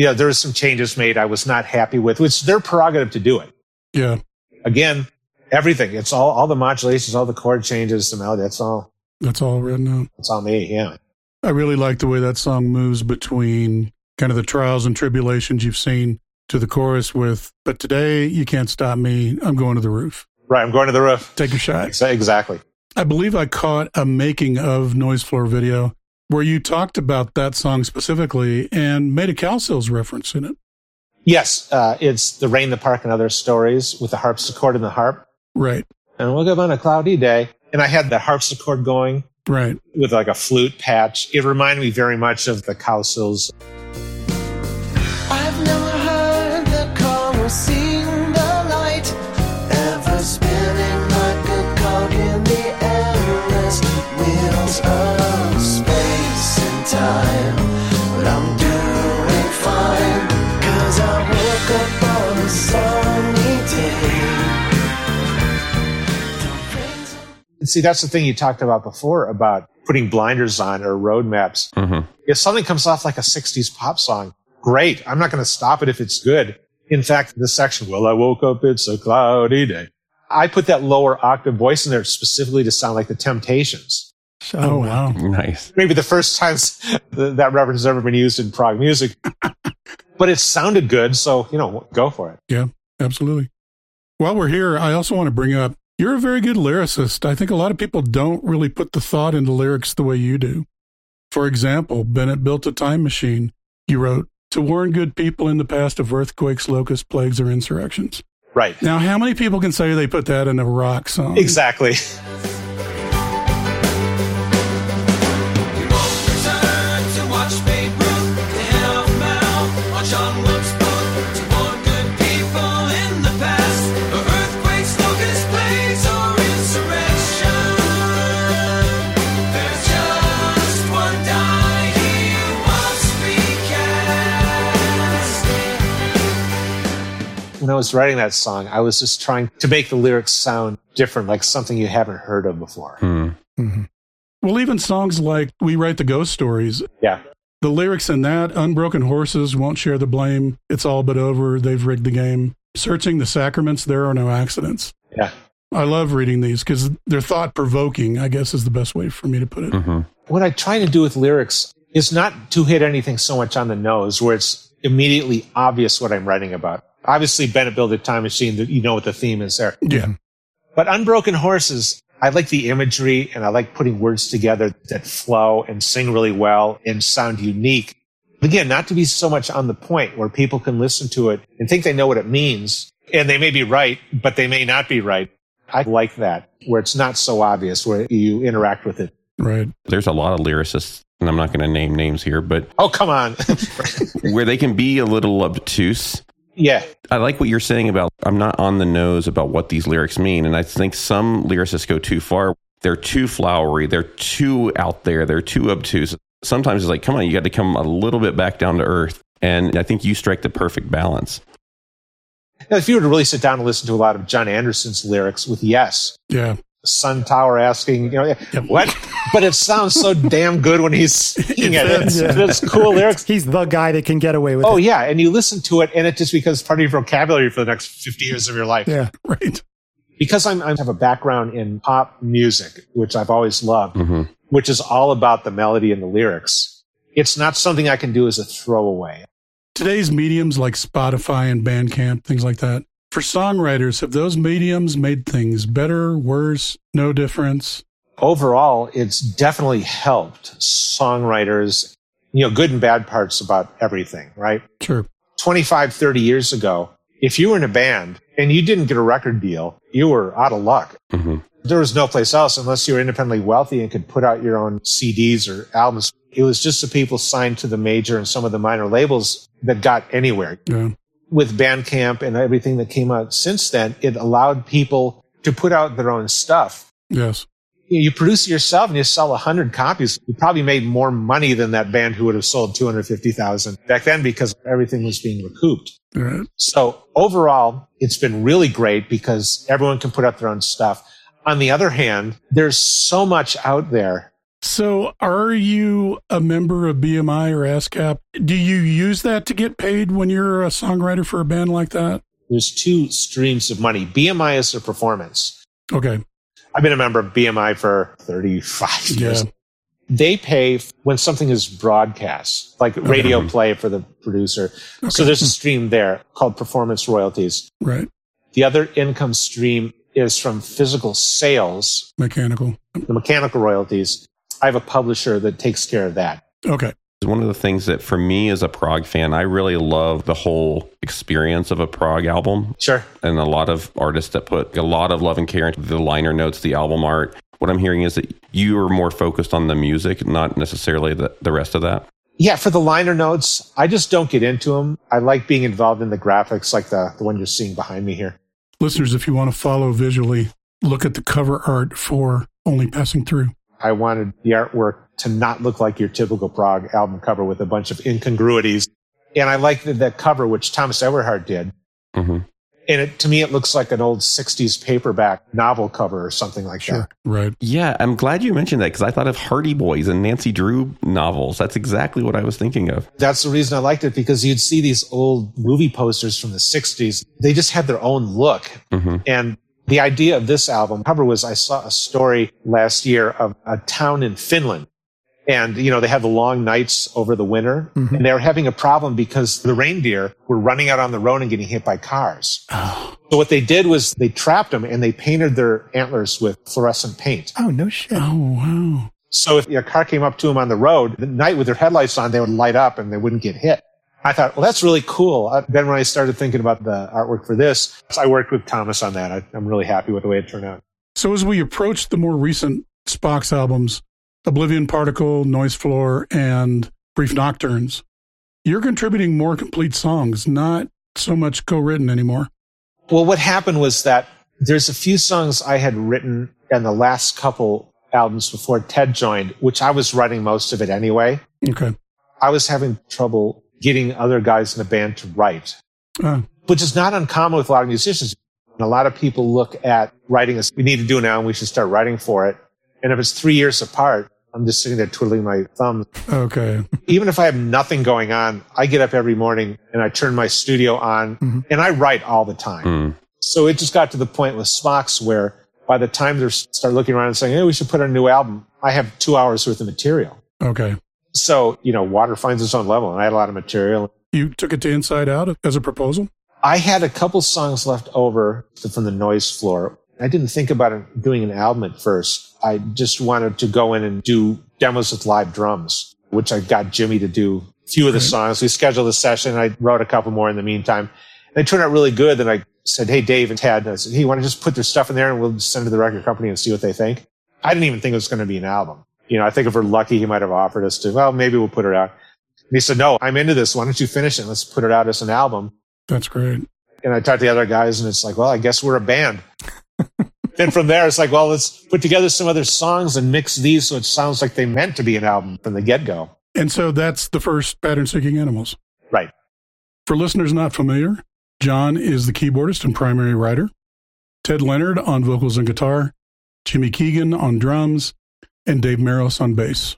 I've Yeah, there were some changes made I was not happy with, which their prerogative to do it. Yeah. Again, everything. It's all, all the modulations, all the chord changes, the melody. That's all That's all written out. It's all me. Yeah. I really like the way that song moves between kind of the trials and tribulations you've seen to the chorus with, but today you can't stop me. I'm going to the roof. Right. I'm going to the roof. Take a shot. Exactly. I believe I caught a making of Noise Floor video where you talked about that song specifically and made a Cowsills reference in it. Yes. Uh, it's the rain, the park, and other stories with the harpsichord and the harp. Right, And we'll go on a cloudy day. And I had the harpsichord going right. with like a flute patch. It reminded me very much of the Cowsills. I've See, that's the thing you talked about before about putting blinders on or road maps. Mhm. If something comes off like a 60s pop song, great. I'm not going to stop it if it's good. In fact, this section, well, I woke up, it's a cloudy day. I put that lower octave voice in there specifically to sound like the Temptations. Oh, wow. Nice. Maybe the first time that reference has ever been used in prog music. but it sounded good, so, you know, go for it. Yeah, absolutely. While we're here, I also want to bring up you're a very good lyricist. I think a lot of people don't really put the thought into lyrics the way you do. For example, Bennett built a time machine. You wrote, to warn good people in the past of earthquakes, locusts, plagues, or insurrections. Right. Now, how many people can say they put that in a rock song? Exactly. When I was writing that song, I was just trying to make the lyrics sound different, like something you haven't heard of before. Hmm. Well, even songs like We Write the Ghost Stories, Yeah. the lyrics in that, Unbroken Horses won't share the blame. It's all but over. They've rigged the game. Searching the Sacraments, there are no accidents. Yeah. I love reading these because they're thought provoking, I guess is the best way for me to put it. hmm What I try to do with lyrics is not to hit anything so much on the nose where it's immediately obvious what I'm writing about. Obviously, Bennett built a time machine that you know what the theme is there. Yeah. But Unbroken Horses, I like the imagery and I like putting words together that flow and sing really well and sound unique. Again, not to be so much on the point where people can listen to it and think they know what it means. And they may be right, but they may not be right. I like that where it's not so obvious where you interact with it. Right. There's a lot of lyricists, and I'm not going to name names here, but Oh, come on. where they can be a little obtuse. Yeah. I like what you're saying about I'm not on the nose about what these lyrics mean. And I think some lyricists go too far. They're too flowery. They're too out there. They're too obtuse. Sometimes it's like, come on, you got to come a little bit back down to earth. And I think you strike the perfect balance. Now, if you were to really sit down and listen to a lot of Jon Anderson's lyrics with yes, Yeah. Sun Tower asking, you know, what? But it sounds so damn good when he's singing it. It It's, yeah. it's cool lyrics. He's the guy that can get away with Oh it. yeah, and you listen to it, and it just becomes part of your vocabulary for the next fifty years of your life. Yeah. Right. Because I'm, I have a background in pop music, which I've always loved, hmm which is all about the melody and the lyrics. It's not something I can do as a throwaway. Today's mediums like Spotify and Bandcamp, things like that. For songwriters, have those mediums made things better, worse, no difference? Overall, it's definitely helped songwriters, you know, good and bad parts about everything, right? Sure. 25, 30 years ago, if you were in a band and you didn't get a record deal, you were out of luck. hmm There was no place else unless you were independently wealthy and could put out your own CDs or albums. It was just the people signed to the major and some of the minor labels that got anywhere. Yeah. With Bandcamp and everything that came out since then, it allowed people to put out their own stuff. Yes. You produce it yourself and you sell 100 copies. You probably made more money than that band who would have sold 250,000 back then because everything was being recouped. Right. So overall, it's been really great because everyone can put up their own stuff. On the other hand, there's so much out there. So, are you a member of BMI or ASCAP? Do you use that to get paid when you're a songwriter for a band like that? There's two streams of money. BMI is their performance. Okay. I've been a member of BMI for 35 years. Yeah. They pay when something is broadcast, like radio play for the producer. So there's a hmm. stream there called performance royalties. Right. The other income stream is from physical sales, Mechanical. the mechanical royalties. I have a publisher that takes care of that. Okay. One of the things that for me as a prog fan, I really love the whole experience of a prog album. Sure. And a lot of artists that put a lot of love and care into the liner notes, the album art. What I'm hearing is that you are more focused on the music, not necessarily the, the rest of that. Yeah, for the liner notes, I just don't get into them. I like being involved in the graphics, like the, the one you're seeing behind me here. Listeners, if you want to follow visually, look at the cover art for Only Passing Through. I wanted the artwork to not look like your typical prog album cover with a bunch of incongruities. And I liked the, the cover, which Thomas Ewerhard did. hmm And it, to me, it looks like an old 60s paperback novel cover or something like that. Right. Yeah, I'm glad you mentioned that because I thought of Hardy Boys and Nancy Drew novels. That's exactly what I was thinking of. That's the reason I liked it because you'd see these old movie posters from the 60s. They just had their own look. hmm And the idea of this album cover was I saw a story last year of a town in Finland. And, you know, they had the long nights over the winter Mhm. and they were having a problem because the reindeer were running out on the road and getting hit by cars. Oh, So what they did was they trapped them and they painted their antlers with fluorescent paint. Oh, no shit. oh wow. So if a car came up to them on the road, at night with their headlights on, they would light up and they wouldn't get hit. I thought, well, that's really cool. Then when I started thinking about the artwork for this, I worked with Thomas on that. I, I'm really happy with the way it turned out. So as we approach the more recent Spock's albums, Oblivion Particle, Noise Floor, and Brief Nocturnes, you're contributing more complete songs, not so much co-written anymore. Well, what happened was that there's a few songs I had written in the last couple albums before Ted joined, which I was writing most of it anyway. Okay. I was having trouble getting other guys in the band to write, Uh, which is not uncommon with a lot of musicians. And a lot of people look at writing as we need to do it now and we should start writing for it. And if it's three years apart, I'm just sitting there twiddling my thumbs. okay. Even if I have nothing going on, I get up every morning and I turn my studio on Mhm. and I write all the time. Mm. So it just got to the point with Spock's where by the time they start looking around and saying, hey, we should put out a new album, I have two hours worth of material. Okay. So, you know, water finds its own level and I had a lot of material. You took it to Inside Out as a proposal? I had a couple songs left over from the noise floor. I didn't think about doing an album at first. I just wanted to go in and do demos with live drums, which I got Jimmy to do a few of the Right. songs. We scheduled a session. I wrote a couple more in the meantime. And they turned out really good. Then I said, Hey, Dave and Ted, I said, Hey, you want to just put their stuff in there and we'll send it to the record company and see what they think? I didn't even think it was going to be an album. You know, I think if we're lucky, he might have offered us to, well, maybe we'll put it out. And he said, No, I'm into this. Why don't you finish it? Let's put it out as an album. That's great. And I talked to the other guys, and it's like, well, I guess we're a band. then from there, it's like, well, let's put together some other songs and mix these so it sounds like they meant to be an album from the get go. And so that's the first Pattern Seeking Animals. Right. For listeners not familiar, John is the keyboardist and primary writer. Ted Leonard on vocals and guitar, Jimmy Keegan on drums, and Dave Meros on bass.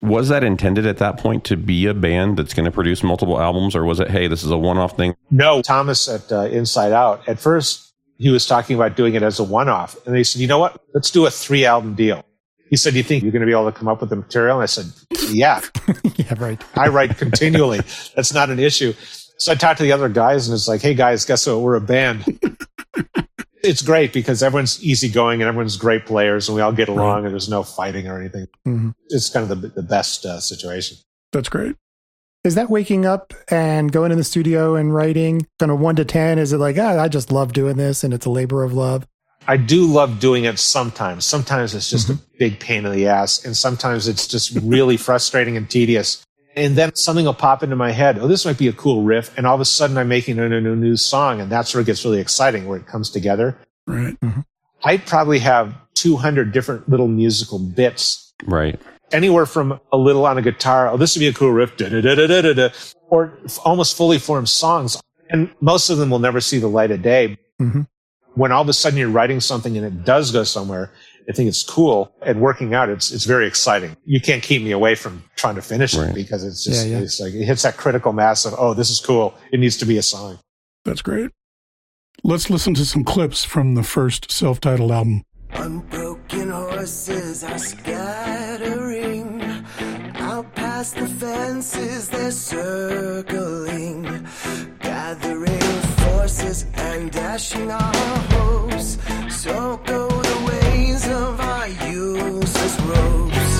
Was that intended at that point to be a band that's going to produce multiple albums, or was it, hey, this is a one off thing? No, Thomas at uh, Inside Out, at first, he was talking about doing it as a one off. And he said, you know what? Let's do a three album deal. He said, do you think you're going to be able to come up with the material? And I said, yeah, yeah, right. I write continually. That's not an issue. So I talked to the other guys and it's like, hey guys, guess what? We're a band. it's great because everyone's easygoing and everyone's great players and we all get along and there's no fighting or anything. Mhm. It's kind of the, the best uh, situation. That's great. Is that waking up and going in the studio and writing kind of one to 10? Is it like, ah, I just love doing this and it's a labor of love? I do love doing it sometimes. Sometimes it's just a big pain in the ass and sometimes it's just really frustrating and tedious. And then something will pop into my head. Oh, this might be a cool riff. And all of a sudden I'm making a, a new, new song. And that's where it gets really exciting, where it comes together. Right. I probably have 200 different little musical bits, Right. anywhere from a little on a guitar, oh, this would be a cool riff, da, da, da, da, da, da, da, or almost fully formed songs. And most of them will never see the light of day. Mhm. When all of a sudden you're writing something and it does go somewhere, I think it's cool and working out. It's, it's very exciting. You can't keep me away from trying to finish Right. it because it's just, Yeah, yeah. it's like, it hits that critical mass of, oh, this is cool. It needs to be a song. That's great. Let's listen to some clips from the first self titled album. Unbroken horses are scattering out past the fences, they're circling, gathering forces and dashing our hopes. So go ropes,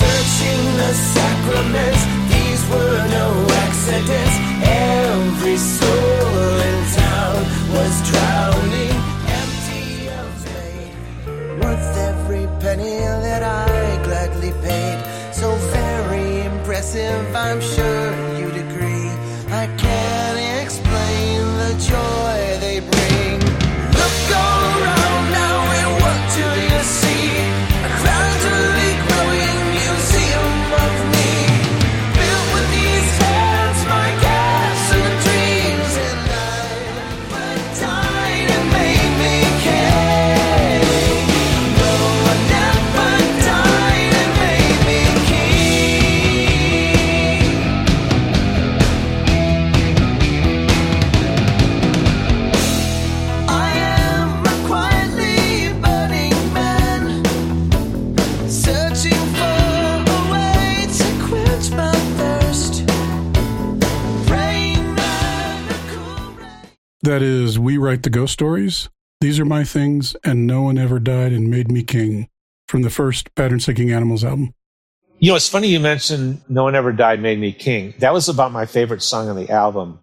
searching the sacraments. These were no accidents. Every soul in town was drowning, empty of faith worth every penny that I gladly paid. So very impressive, I'm sure That is, we write the ghost stories. These are my things, and no one ever died and made me king. From the first Pattern Seeking Animals album. You know, it's funny you mentioned No One Ever Died Made Me King. That was about my favorite song on the album.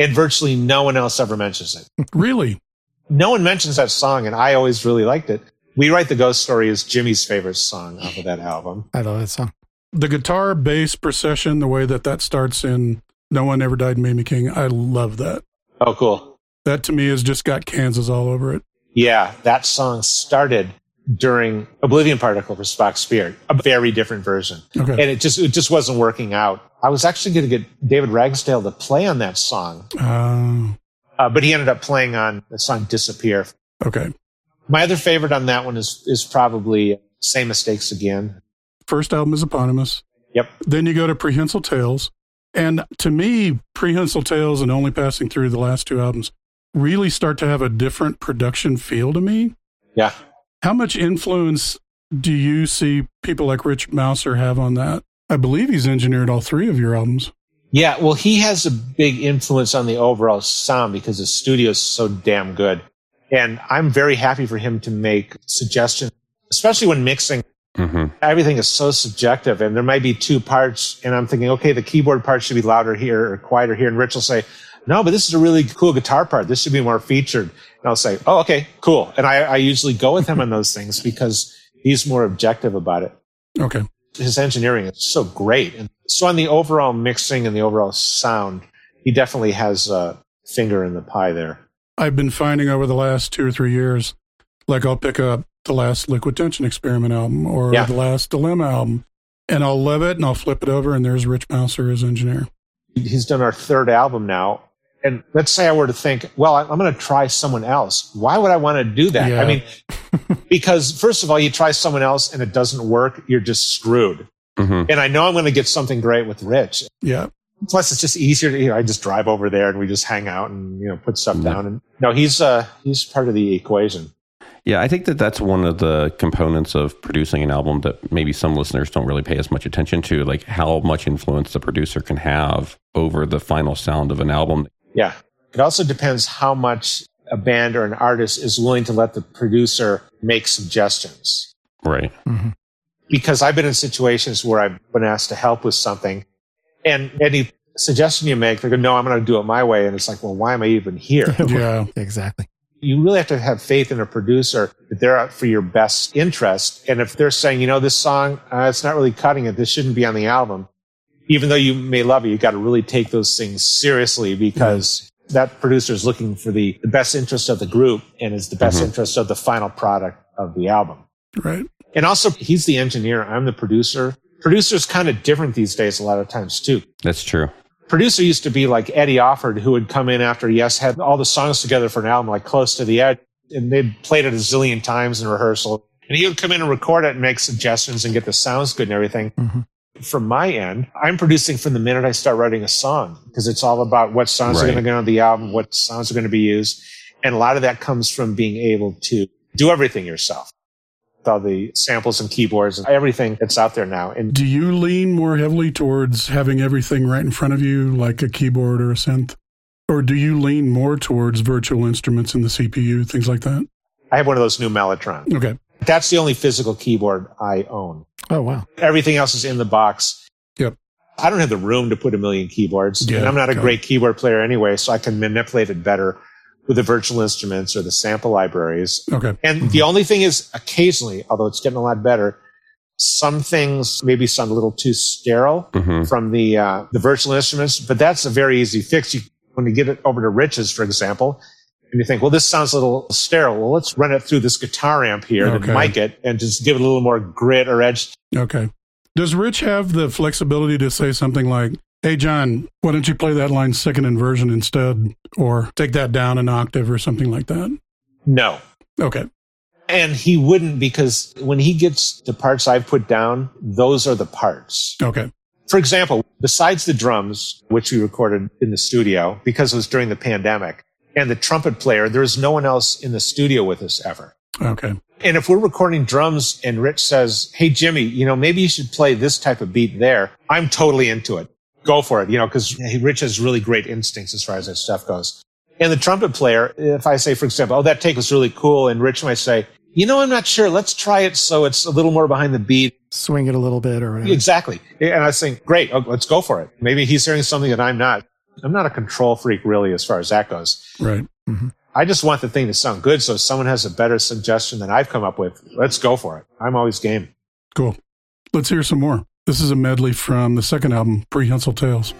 And virtually no one else ever mentions it. Really? No one mentions that song, and I always really liked it. We Write the Ghost Story is Jimmy's favorite song off of that album. I love that song. The guitar bass procession, the way that that starts in No One Ever Died and Made Me King, I love that. Oh, cool. That to me has just got Kansas all over it. Yeah, that song started during Oblivion Particle for Spock's Beard, a very different version. Okay. And it just it just wasn't working out. I was actually going to get David Ragsdale to play on that song, Uh, uh, but he ended up playing on the song Disappear. okay. My other favorite on that one is is probably Same Mistakes Again. First album is eponymous. Yep. Then you go to Prehensile Tales. And to me, Prehensile Tales and Only Passing Through the last two albums really start to have a different production feel to me. Yeah. How much influence do you see people like Rich Mouser have on that? I believe he's engineered all three of your albums. Yeah, well, he has a big influence on the overall sound because the studio is so damn good. And I'm very happy for him to make suggestions, especially when mixing. hmm Everything is so subjective, and there might be two parts, and I'm thinking, okay, the keyboard part should be louder here or quieter here. And Rich will say, no, but this is a really cool guitar part. This should be more featured. And I'll say, oh, okay, cool. And I, I usually go with him on those things because he's more objective about it Okay. his engineering is so great. And so on the overall mixing and the overall sound, he definitely has a finger in the pie there. I've been finding over the last two or three years, like I'll pick up the last Liquid Tension Experiment album or Yeah. the last Dilemma album, and I'll love it and I'll flip it over, and there's Rich Mouser as engineer. He's done our third album now. And let's say I were to think, well, I- I'm going to try someone else. Why would I want to do that? Yeah. I mean, because first of all, you try someone else and it doesn't work, you're just screwed. hmm And I know I'm going to get something great with Rich. Yeah. Plus, it's just easier to, you know, I just drive over there and we just hang out and, you know, put stuff Yeah. down. And no, he's, uh, he's part of the equation. Yeah, I think that that's one of the components of producing an album that maybe some listeners don't really pay as much attention to, like how much influence the producer can have over the final sound of an album. Yeah. It also depends how much a band or an artist is willing to let the producer make suggestions. Right. Because I've been in situations where I've been asked to help with something and any suggestion you make, they go, no, I'm going to do it my way. And it's like, well, why am I even here? Yeah. Exactly. you really have to have faith in a producer that they're out for your best interest. And if they're saying, you know, this song, uh, it's not really cutting it. This shouldn't be on the album. Even though you may love it, you got to really take those things seriously because that producer is looking for the, the best interest of the group and is the best Mhm. interest of the final product of the album. Right. And also, he's the engineer. I'm the producer. Producer's kind of different these days a lot of times too That's true. producer used to be like Eddie Offord, who would come in after Yes had all the songs together for an album, like Close to the Edge, and they'd played it a zillion times in rehearsal. And he would come in and record it and make suggestions and get the sounds good and everything. Mhm. From my end, I'm producing from the minute I start writing a song because it's all about what songs are going to go on the album, what songs are going to be used. And a lot of that comes from being able to do everything yourself. with all the samples and keyboards and everything that's out there now. And Do you lean more heavily towards having everything right in front of you, like a keyboard or a synth? Or do you lean more towards virtual instruments in the CPU, things like that? I have one of those new Mellotron. Okay. That's the only physical keyboard I own. Oh, wow. Everything else is in the box. Yep. I don't have the room to put a million keyboards. Yeah, and I'm not a got great keyboard player anyway, so I can manipulate it better with the virtual instruments or the sample libraries. Okay. And the only thing is occasionally, although it's getting a lot better, some things maybe sound a little too sterile Mhm. from the uh, the virtual instruments, but that's a very easy fix. You, when you get it over to Rich's, for example, and you think, well, this sounds a little sterile. Well, let's run it through this guitar amp here Okay. and mic it and just give it a little more grit or edge. Okay. Does Rich have the flexibility to say something like, Hey, John, why don't you play that line second inversion instead? Or take that down an octave or something like that? No. Okay. And he wouldn't because when he gets the parts I've put down, those are the parts. Okay. For example, besides the drums, which we recorded in the studio because it was during the pandemic, and the trumpet player, there's no one else in the studio with us ever. Okay. And if we're recording drums and Rich says, Hey, Jimmy, you know, maybe you should play this type of beat there, I'm totally into it. Go for it, you know, because Rich has really great instincts as far as that stuff goes. And the trumpet player, if I say, for example, oh, that take was really cool, and Rich might say, you know, I'm not sure. Let's try it so it's a little more behind the beat. Swing it a little bit or whatever. Exactly. And I think, great, oh, let's go for it. Maybe he's hearing something that I'm not. I'm not a control freak really as far as that goes. Right. Mm-hmm. I just want the thing to sound good. So if someone has a better suggestion than I've come up with, let's go for it. I'm always game. Cool. Let's hear some more. This is a medley from the second album, Prehensile Tales.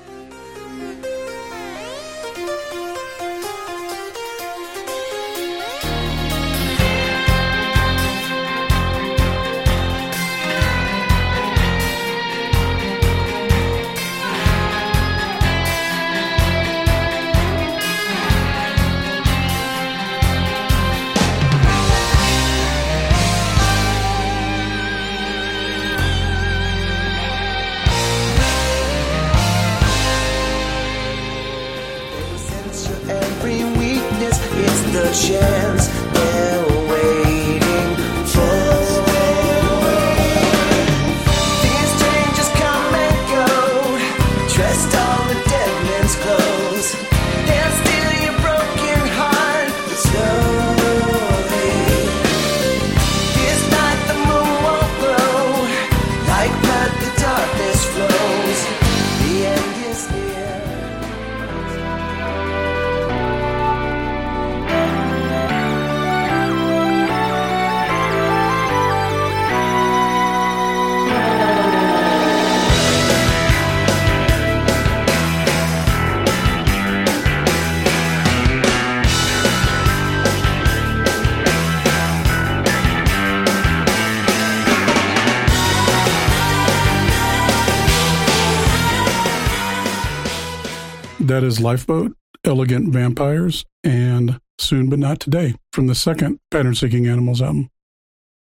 Is Lifeboat, Elegant Vampires, and Soon But Not Today from the second Pattern Seeking Animals album.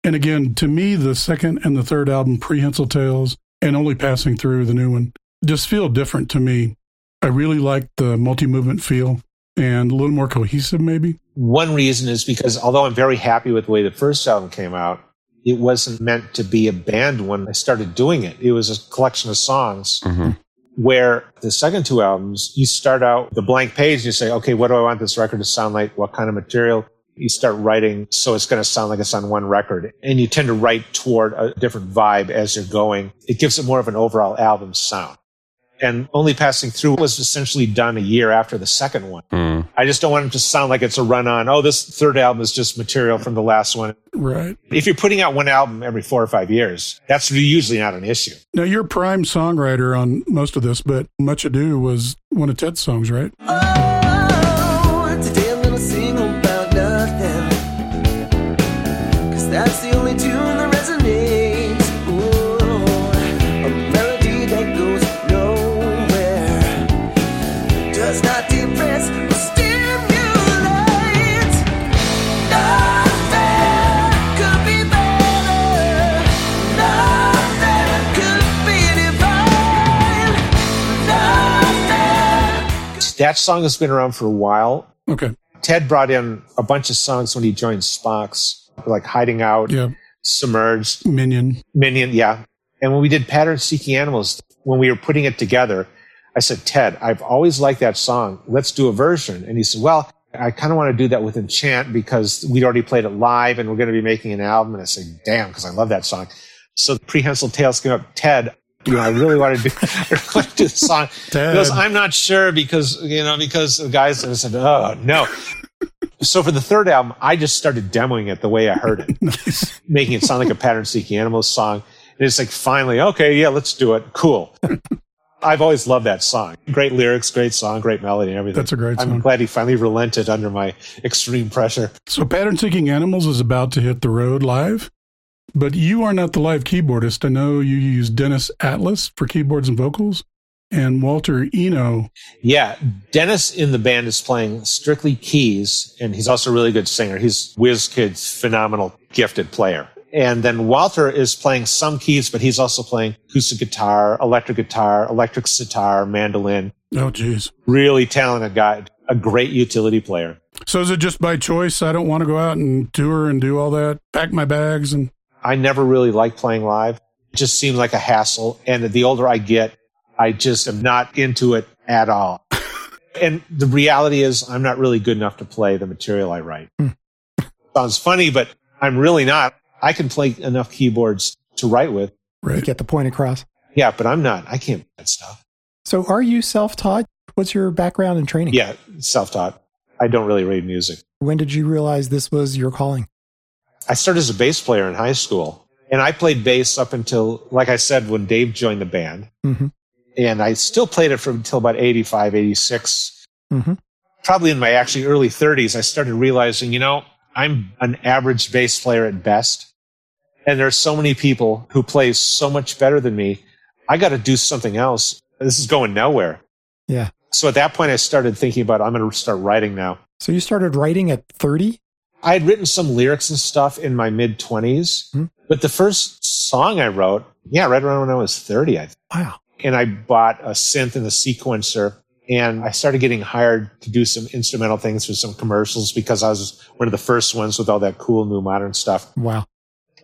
And again, to me, the second and the third album, Prehensile Tales, and only passing through the new one, just feel different to me. I really like the multi movement feel and a little more cohesive, maybe. One reason is because although I'm very happy with the way the first album came out, it wasn't meant to be a band when I started doing it. It was a collection of songs Mhm. Where the second two albums, you start out the blank page and you say, okay, what do I want this record to sound like? What kind of material? You start writing so it's going to sound like it's on one record. And you tend to write toward a different vibe as you're going. It gives it more of an overall album sound. And Only Passing Through was essentially done a year after the second one. Mm. I just don't want it to sound like it's a run on. Oh, this third album is just material from the last one. Right. If you're putting out one album every four or five years, that's usually not an issue. Now, you're a prime songwriter on most of this, but Much Ado was one of Ted's songs, right? Oh, That song has been around for a while. Okay. Ted brought in a bunch of songs when he joined Spock's, like Hiding Out, Yeah. Submerged, Minion. Minion, yeah. And when we did Pattern Seeking Animals, when we were putting it together, I said, Ted, I've always liked that song. Let's do a version. And he said, Well, I kind of want to do that with Enchant because we'd already played it live and we're going to be making an album. And I said, Damn, because I love that song. So Prehensile Tales came up, Ted, you know, I really want to do, I really do the song. Goes, I'm not sure because, you know, because the guys, said, Oh, no. So for the third album, I just started demoing it the way I heard it, Nice. making it sound like a Pattern Seeking Animals song. And it's like, finally, okay, yeah, let's do it. Cool. I've always loved that song. Great lyrics, great song, great melody, and everything. That's a great I'm glad he finally relented under my extreme pressure. So Pattern Seeking Animals is about to hit the road live, but you are not the live keyboardist. I know you use Dennis Atlas for keyboards and vocals and Walter Ino. Yeah, Dennis in the band is playing strictly keys, and he's also a really good singer. He's whiz kid's phenomenal, gifted player. And then Walter is playing some keys, but he's also playing acoustic guitar, electric guitar, electric sitar, mandolin. Oh, geez. Really talented guy, a great utility player. So is it just by choice? I don't want to go out and tour and do all that, pack my bags and I never really liked playing live. It just seemed like a hassle. And the older I get, I just am not into it at all. and the reality is, I'm not really good enough to play the material I write. Hmm. Sounds funny, but I'm really not. I can play enough keyboards to write with. to right. get the point across. Yeah, but I'm not. I can't play that stuff. So, are you self taught? What's your background and training? Yeah, self taught. I don't really read music. When did you realize this was your calling? I started as a bass player in high school, and I played bass up until, like I said, when Dave joined the band. hmm And I still played it from until about 85, 86. Mhm. Probably in my actually early 30s, I started realizing, you know, I'm an average bass player at best. And there's so many people who play so much better than me. I got to do something else. This is going nowhere. Yeah. So at that point, I started thinking about, I'm going to start writing now. So, you started writing at 30? I had written some lyrics and stuff in my mid 20s, Hmm. but the first song I wrote, yeah, right around when I was 30, I think. Wow. And I bought a synth and a sequencer, and I started getting hired to do some instrumental things for some commercials because I was one of the first ones with all that cool new modern stuff. Wow.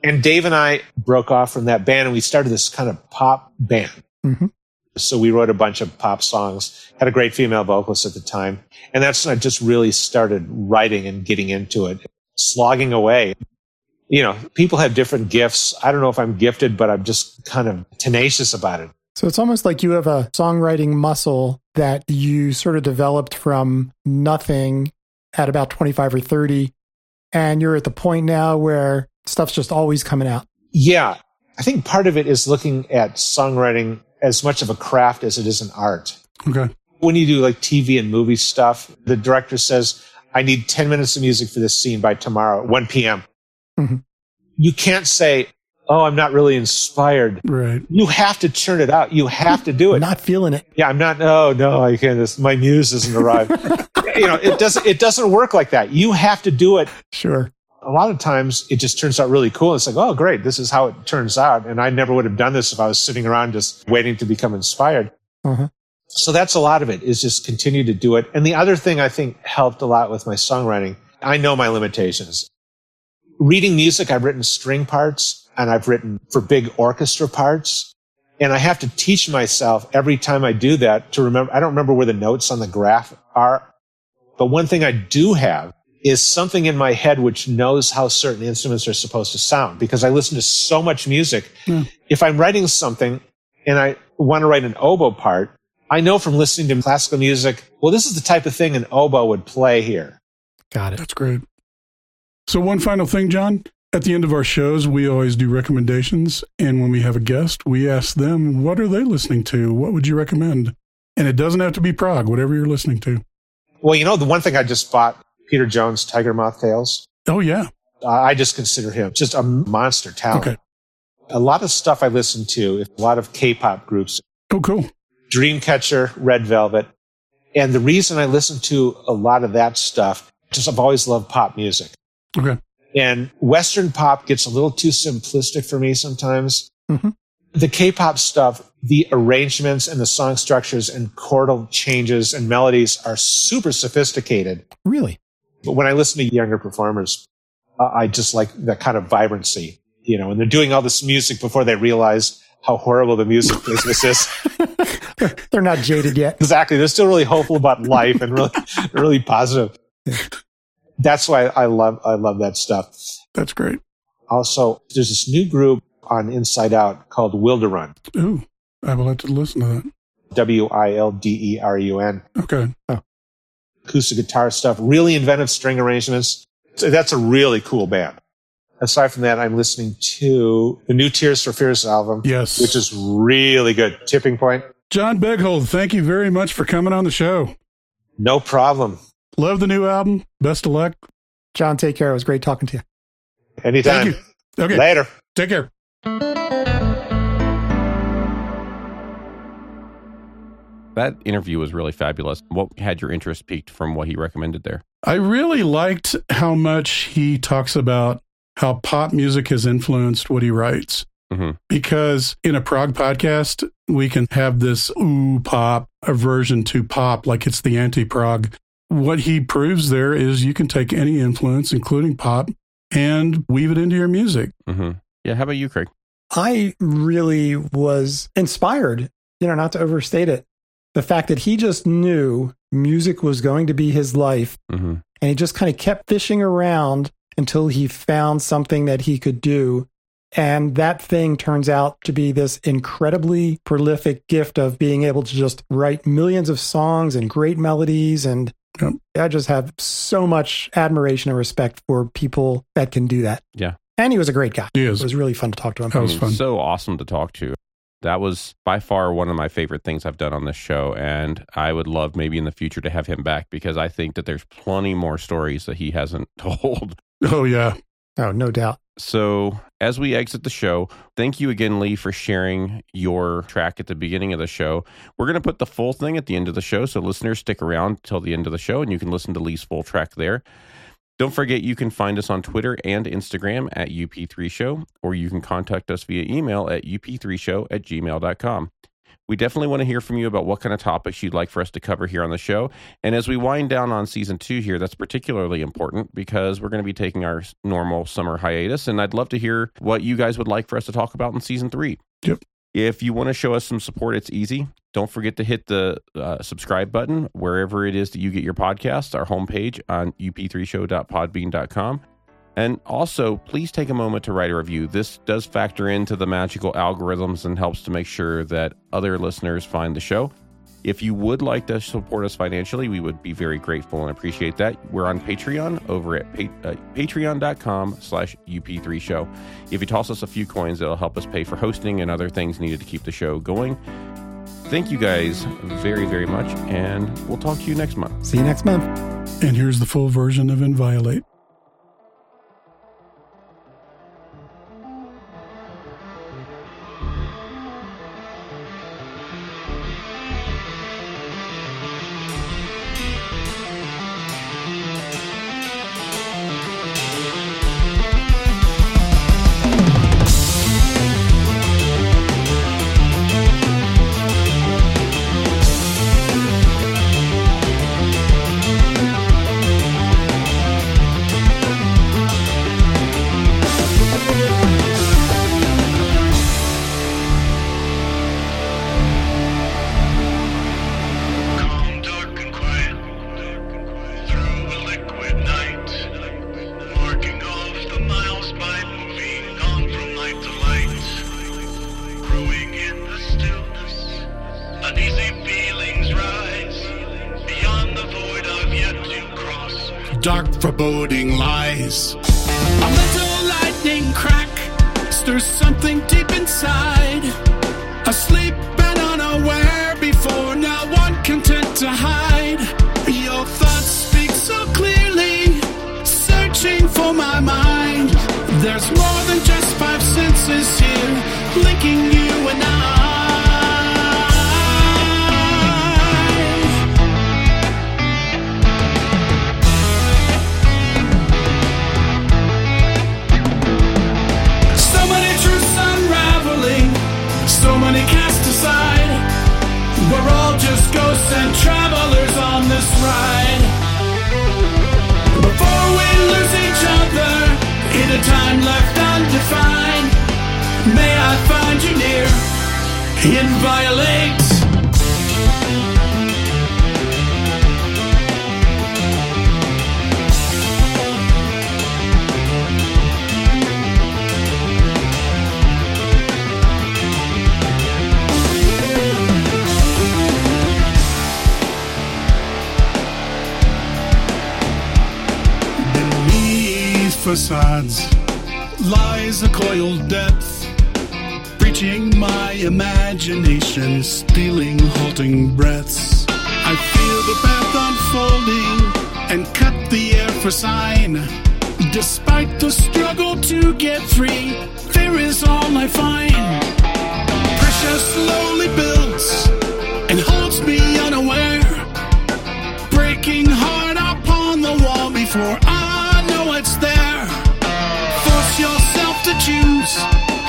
And Dave and I broke off from that band and we started this kind of pop band. Mhm. So we wrote a bunch of pop songs, had a great female vocalist at the time. And that's when I just really started writing and getting into it, slogging away. You know, people have different gifts. I don't know if I'm gifted, but I'm just kind of tenacious about it. So, it's almost like you have a songwriting muscle that you sort of developed from nothing at about 25 or 30. And you're at the point now where stuff's just always coming out. Yeah. I think part of it is looking at songwriting as much of a craft as it is an art. Okay. when you do like TV and movie stuff, the director says, I need 10 minutes of music for this scene by tomorrow, 1 p.m. Mhm. You can't say, Oh, I'm not really inspired. Right. You have to churn it out. You have to do it. Not feeling it. yeah, I'm not. Oh, no, I can't. This, my muse hasn't arrived. you know, it doesn't, it doesn't work like that. You have to do it. Sure. A lot of times it just turns out really cool. It's like, oh, great. This is how it turns out. And I never would have done this if I was sitting around just waiting to become inspired. Uh-huh. So that's a lot of it is just continue to do it. And the other thing I think helped a lot with my songwriting, I know my limitations. Reading music, I've written string parts and I've written for big orchestra parts. And I have to teach myself every time I do that to remember. I don't remember where the notes on the graph are. But one thing I do have is something in my head which knows how certain instruments are supposed to sound because I listen to so much music. Hmm. If I'm writing something and I want to write an oboe part, I know from listening to classical music, well, this is the type of thing an oboe would play here. Got it. That's great. So, one final thing, John. At the end of our shows, we always do recommendations. And when we have a guest, we ask them, what are they listening to? What would you recommend? And it doesn't have to be Prog, whatever you're listening to. Well, you know, the one thing I just bought, Peter Jones, Tiger Moth Tales, Oh, yeah. I just consider him just a monster talent. Okay. A lot of stuff I listen to, a lot of K-pop groups, Oh, cool. Dreamcatcher, Red Velvet. And the reason I listen to a lot of that stuff, just I've always loved pop music. Okay. And Western pop gets a little too simplistic for me sometimes. Mhm. The K-pop stuff, the arrangements and the song structures and chordal changes and melodies are super sophisticated. Really? But when I listen to younger performers, uh, I just like that kind of vibrancy. you know, and they're doing all this music before they realize how horrible the music business is. They're not jaded yet. exactly. They're still really hopeful about life and really, really positive. That's why I love, I love that stuff. That's great. Also, there's this new group on Inside Out called Wilderun. Ooh, I will have to listen to that. W I L D E R U N. Okay. Acoustic guitar stuff, really inventive string arrangements. So that's a really cool band. Aside from that, I'm listening to the new Tears for Fears album, Yes. which is really good. Tipping Point, John Boegehold, thank you very much for coming on the show. no problem. Love the new album. Best of luck. John, take care. It was great talking to you. Anytime. Thank you. Okay. Later. Take care. That interview was really fabulous. What had your interest piqued from what he recommended there? I really liked how much he talks about how pop music has influenced what he writes. Mhm. Because in a prog podcast, we can have this ooh pop aversion to pop, like it's the anti prog. What he proves there is you can take any influence, including pop, and weave it into your music. hmm Yeah. How about you, Craig? I really was inspired, you know, not to overstate it. The fact that he just knew music was going to be his life hmm and he just kind of kept fishing around until he found something that he could do. And that thing turns out to be this incredibly prolific gift of being able to just write millions of songs and great melodies. And Yep. I just have so much admiration and respect for people that can do that. Yeah. And he was a great guy. He It is. was really fun to talk to him. That was fun. So awesome to talk to. That was by far one of my favorite things I've done on this show. And I would love maybe in the future to have him back because I think that there's plenty more stories that he hasn't told. Oh, yeah. Oh, no doubt. So, as we exit the show, thank you again, Lee, for sharing your track at the beginning of the show. We're going to put the full thing at the end of the show. So, listeners, stick around till the end of the show and you can listen to Lee's full track there. Don't forget, you can find us on Twitter and Instagram at UP3Show, or you can contact us via email at up3show at gmail.com. We definitely want to hear from you about what kind of topics you'd like for us to cover here on the show. And as we wind down on season two here, that's particularly important because we're going to be taking our normal summer hiatus. And I'd love to hear what you guys would like for us to talk about in season three. Yep. If you want to show us some support, it's easy. Don't forget to hit the uh, subscribe button wherever it is that you get your podcasts, our homepage on up3show.podbean.com. And also, please take a moment to write a review. This does factor into the magical algorithms and helps to make sure that other listeners find the show. If you would like to support us financially, we would be very grateful and appreciate that. We're on Patreon over at pa- uh, patreon.com slash up3 show. If you toss us a few coins, it'll help us pay for hosting and other things needed to keep the show going. Thank you guys very, very much, and we'll talk to you next month. See you next month. And here's the full version of Inviolate. Dark foreboding lies. A little lightning crack stirs something deep inside. Asleep and unaware before now one content to hide. Your thoughts speak so clearly, searching for my mind. There's more than just five senses here, linking you and travelers on this ride. Before we lose each other in a time left undefined, May I find you near Inviolate facades lies a coiled depth, breaching my imagination, stealing halting breaths. I feel the path unfolding and cut the air for sign. Despite the struggle to get free, there is all I find. Pressure slowly builds and holds me unaware breaking hard upon the wall before I. Yourself to choose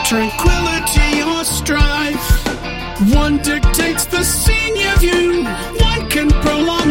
tranquility or strife. One dictates the scene senior view, one can prolong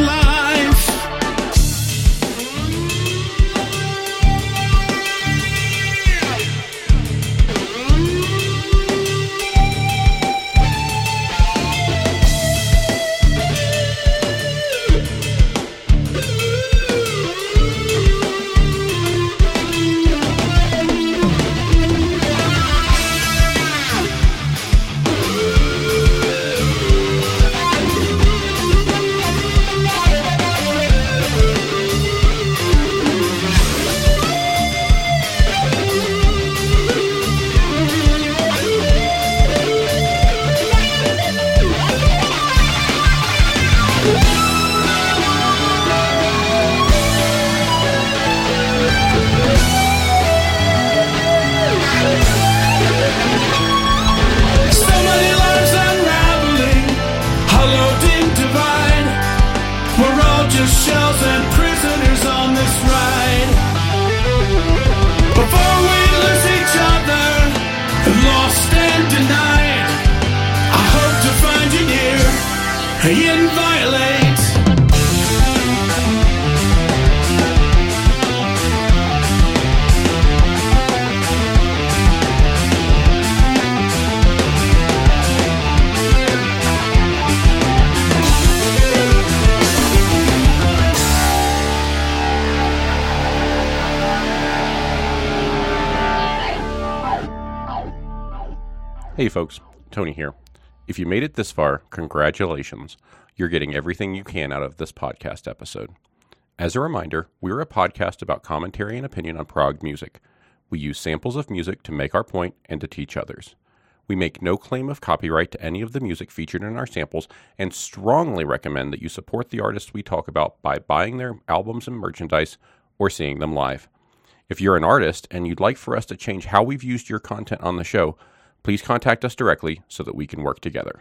Tony here. If you made it this far, congratulations. You're getting everything you can out of this podcast episode. As a reminder, we're a podcast about commentary and opinion on prog music. We use samples of music to make our point and to teach others. We make no claim of copyright to any of the music featured in our samples and strongly recommend that you support the artists we talk about by buying their albums and merchandise or seeing them live. If you're an artist and you'd like for us to change how we've used your content on the show, please contact us directly so that we can work together.